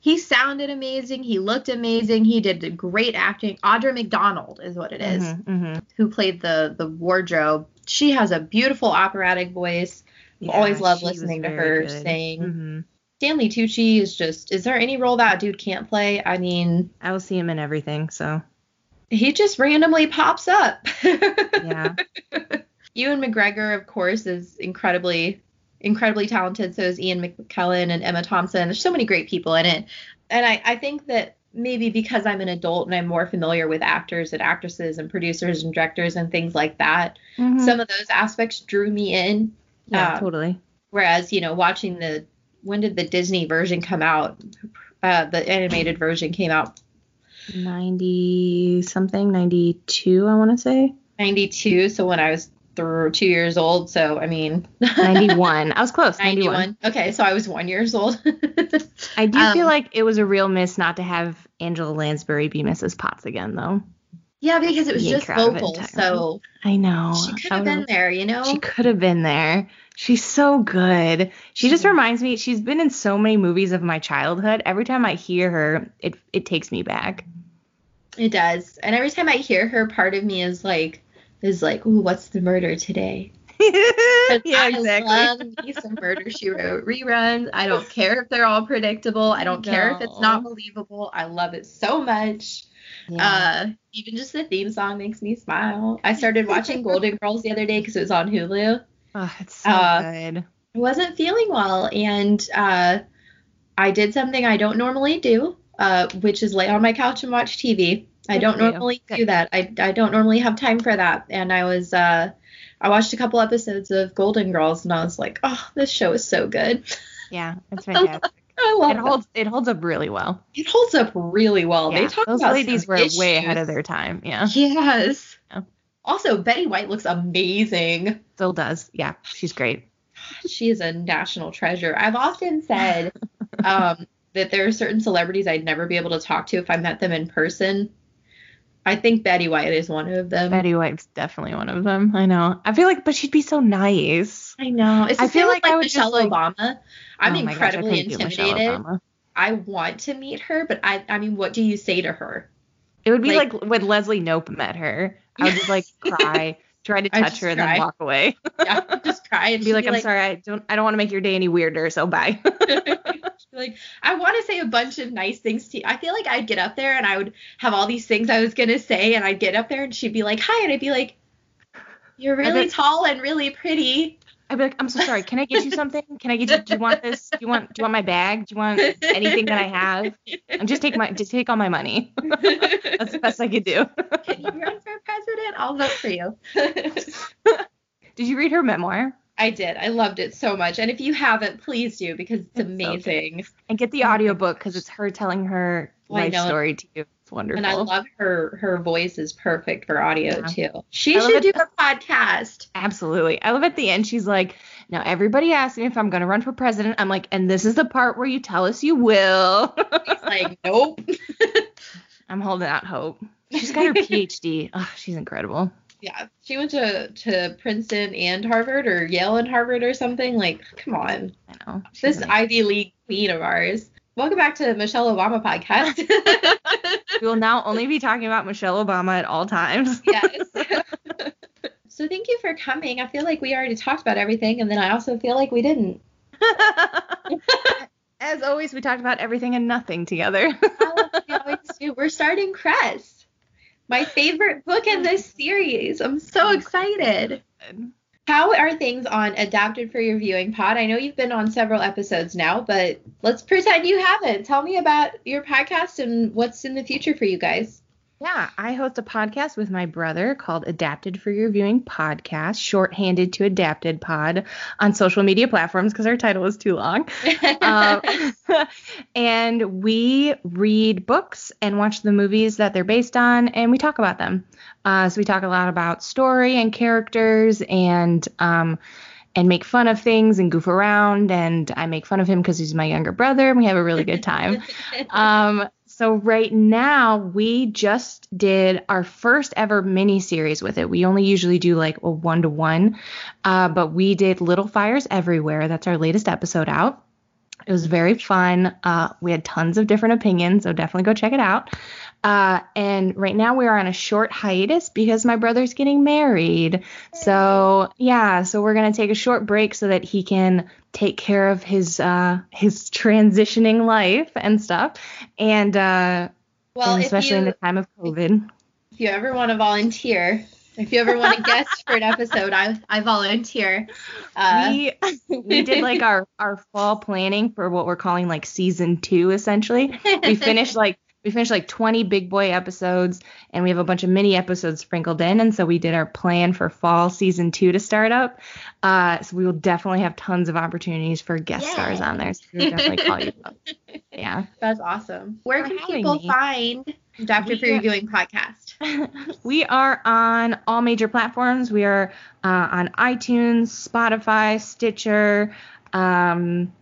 He sounded amazing. He looked amazing. He did great acting. Audra McDonald is what it is, Mhm, mhm. who played the the wardrobe. She has a beautiful operatic voice. Yeah, always love listening to her good. sing. Mhm. Stanley Tucci is just. Is there any role that dude can't play? I mean, I will see him in everything. So he just randomly pops up. yeah. Ewan McGregor, of course, is incredibly, incredibly talented. So is Ian McKellen and Emma Thompson. There's so many great people in it. And I, I think that maybe because I'm an adult and I'm more familiar with actors and actresses and producers and directors and things like that, Mhm. some of those aspects drew me in. yeah. uh, totally. Whereas, you know, watching the when did the Disney version come out? Uh, the animated version came out Ninety something. Ninety two. I want to say. 92. So when I was th- two years old. So I mean, Ninety one. I was close. Ninety one. 91. Okay, so I was one years old. I do Um, feel like it was a real miss not to have Angela Lansbury be Mrs. Potts again, though. yeah, because it was just her out of it vocal. So I know. she could have been there, you know? She could have been there. She's so good. She just reminds me. She's been in so many movies of my childhood. Every time I hear her, it it takes me back. It does. And every time I hear her, part of me is like, is like, ooh, what's the murder today? yeah, exactly. I love me some Murder She Wrote reruns. I don't care if they're all predictable. I don't care if it's not believable. I love it so much. Yeah. Uh, even just the theme song makes me smile. I started watching Golden Girls the other day because it was on Hulu. oh, it's so uh, good. I wasn't feeling well, and uh, I did something I don't normally do, uh, which is lay on my couch and watch TV. I don't normally Good. do that. I, I don't normally have time for that. And I was uh, I watched a couple episodes of Golden Girls, and I was like, oh, this show is so good. Yeah, it's fantastic. I love it holds it holds up really well. it. It holds up really well. yeah, they talk those about ladies were way ahead of their time. Yeah, Yes. Yeah. Also, Betty White looks amazing. still does. Yeah, she's great. she is a national treasure. I've often said um, that there are certain celebrities I'd never be able to talk to if I met them in person. I think Betty White is one of them. Betty White's definitely one of them. I know. I feel like, but she'd be so nice. I know. It's the I feel with, like I would Michelle just, like- Obama. I'm Oh my gosh, I incredibly couldn't do Michelle intimidated. I want to meet her, but I I mean, what do you say to her? It would be Like- like, when Leslie Knope met her. I would just like cry, try to touch her, and cry. then walk away. Yeah, just cry and be like, I'm sorry, I don't, I don't want to make your day any weirder, so bye. Be like, I want to say a bunch of nice things to you. I feel like I'd get up there and I would have all these things I was gonna say, and I'd get up there and she'd be like, "Hi," and I'd be like, "You're really tall and really pretty." I'd be like, I'm so sorry. Can I get you something? Can I get you? Do you want this? Do you want? Do you want my bag? Do you want anything that I have? I'm just take my, just take all my money. That's the best I could do. Can you run for president? I'll vote for you. Did you read her memoir? I did. I loved it so much. And if you haven't, please do because it's, It's so amazing. And get the audiobook because it's her telling her life story to you. It's wonderful. And I love her. Her voice is perfect for audio Yeah. too. She I should do it. a podcast. Absolutely. I love at the end, she's like, now everybody asks me if I'm going to run for president. I'm like, and this is the part where you tell us you will. It's like, nope. I'm holding out hope. She's got her PhD. Oh, she's incredible. Yeah, she went to to Princeton and Harvard or Yale and Harvard or something. Like, come on, I know. She's this amazing. Ivy League queen of ours. Welcome back to the Michelle Obama podcast. we will now only be talking about Michelle Obama at all times. yes. so thank you for coming. I feel like we already talked about everything, and then I also feel like we didn't. As always, we talked about everything and nothing together. Oh, we. We're starting Cress, my favorite book in this series. I'm so oh, excited. How are things on Adapted for Your Viewing Pod? I know you've been on several episodes now, but let's pretend you haven't. Tell me about your podcast and what's in the future for you guys. Yeah, I host a podcast with my brother called Adapted for Your Viewing Podcast, shorthanded to Adapted Pod on social media platforms because our title is too long. um, and we read books and watch the movies that they're based on, and we talk about them. Uh, so we talk a lot about story and characters, and um, and make fun of things and goof around. And I make fun of him because he's my younger brother, and we have a really good time. um, so right now we just did our first ever mini series with it. We only usually do like a one to one, but we did Little Fires Everywhere. That's our latest episode out. It was very fun. Uh, we had tons of different opinions, so definitely go check it out. Uh, and right now we are on a short hiatus because my brother's getting married. So yeah, so we're gonna take a short break so that he can take care of his uh, his transitioning life and stuff. And uh, well, and especially you, in the time of COVID. if you ever want to volunteer, if you ever want to guest for an episode, I I volunteer. Uh, we we did like our our fall planning for what we're calling like season two essentially. We finished like we finished like 20 big boy episodes and we have a bunch of mini episodes sprinkled in and so we did our plan for fall season two to start up uh so we will definitely have tons of opportunities for guest Yeah. stars on there so we'll definitely call you up yeah That's awesome. Where for can people me. find Dr. for We- Your Viewing podcast? we are on all major platforms. We are uh, on iTunes, Spotify, Stitcher, um,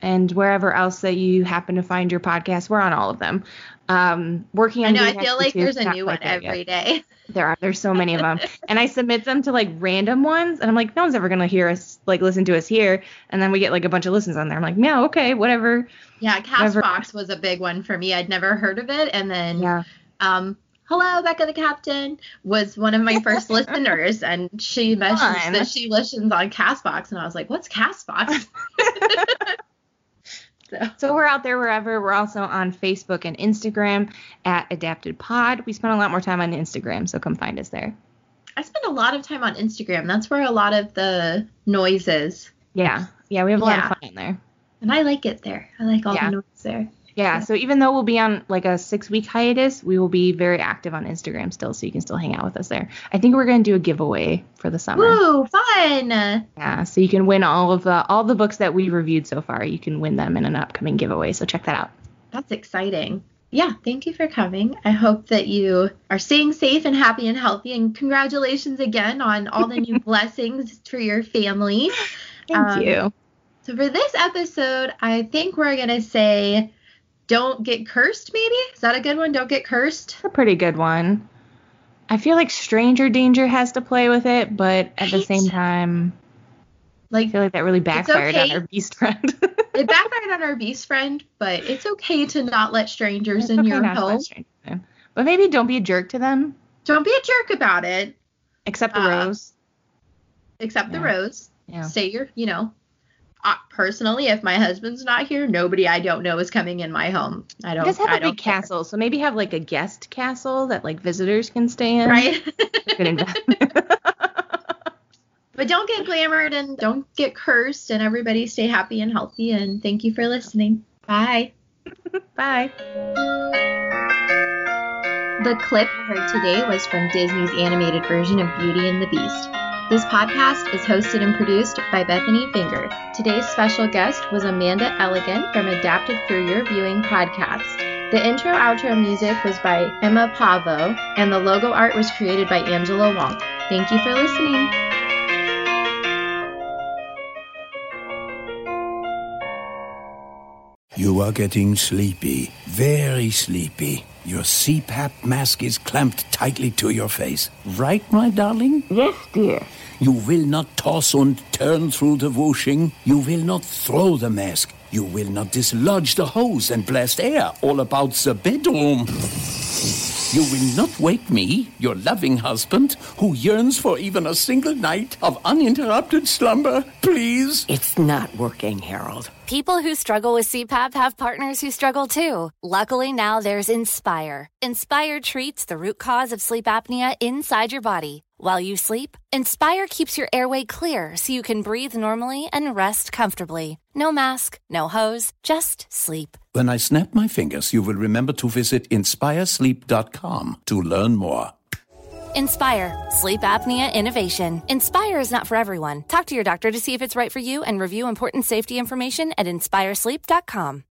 and wherever else that you happen to find your podcast. We're on all of them. Um, working I on know. I feel like there's a new one there yet. every day. There are. There's so many of them, and I submit them to like random ones, and I'm like, no one's ever gonna hear us, like listen to us here, and then we get like a bunch of listens on there. I'm like, yeah, okay, whatever. Yeah, Castbox was a big one for me. I'd never heard of it, and then Yeah. um, hello, Becca the Captain, was one of my first listeners, and she mentioned Fun. that she listens on Castbox, and I was like, what's Castbox? so, So we're out there wherever. We're also on Facebook and Instagram at Adapted Pod. We spend a lot more time on Instagram, so come find us there. I spend a lot of time on Instagram. That's where a lot of the noise is. Yeah. Yeah, we have a lot of fun on there. And I like it there. I like all Yeah. the noise there. Yeah, so even though we'll be on like a six week hiatus, we will be very active on Instagram still, so you can still hang out with us there. I think we're gonna do a giveaway for the summer. Woo, fun. Yeah, so you can win all of the all the books that we reviewed so far. You can win them in an upcoming giveaway. So check that out. That's exciting. Yeah, thank you for coming. I hope that you are staying safe and happy and healthy. And congratulations again on all the new blessings for your family. Thank Um, you. So, for this episode, I think we're going to say don't get cursed, maybe? Is that a good one? Don't get cursed? A pretty good one. I feel like Stranger Danger has to play with it, but at the same time, I Like, feel like that really backfired okay. on our beast friend. it backfired on our beast friend, but it's okay to not let strangers It's in okay your not to let home. But maybe don't be a jerk to them. Don't be a jerk about it, Except the Uh, rose. except the rose. Yeah. Say your, you know, personally, if my husband's not here, nobody I don't know is coming in my home. I don't. Just have I a big care. castle. So maybe have like a guest castle that like visitors can stay in. right? But don't get glamored and don't get cursed, and everybody stay happy and healthy. And thank you for listening. Bye. Bye. The clip you heard today was from Disney's animated version of Beauty and the Beast. This podcast is hosted and produced by Bethanie Finger. Today's special guest was Amanda Elligan from Adapted Through Your Viewing podcast. The intro outro music was by Emma Pavvo, and the logo art was created by Angela Wong. Thank you for listening. You are getting sleepy, very sleepy. Your CPAP mask is clamped tightly to your face. Right, my darling? Yes, dear. You will not toss and turn through the whooshing. You will not throw the mask. You will not dislodge the hose and blast air all about the bedroom. You will not wake me, your loving husband, who yearns for even a single night of uninterrupted slumber. Please. It's not working, Harold. People who struggle with CPAP have partners who struggle too. Luckily, now there's Inspire. Inspire treats the root cause of sleep apnea inside your body. While you sleep, Inspire keeps your airway clear so you can breathe normally and rest comfortably. No mask, no hose, just sleep. When I snap my fingers, you will remember to visit inspiresleep.com to learn more. Inspire, sleep apnea innovation. Inspire is not for everyone. Talk to your doctor to see if it's right for you and review important safety information at inspiresleep.com.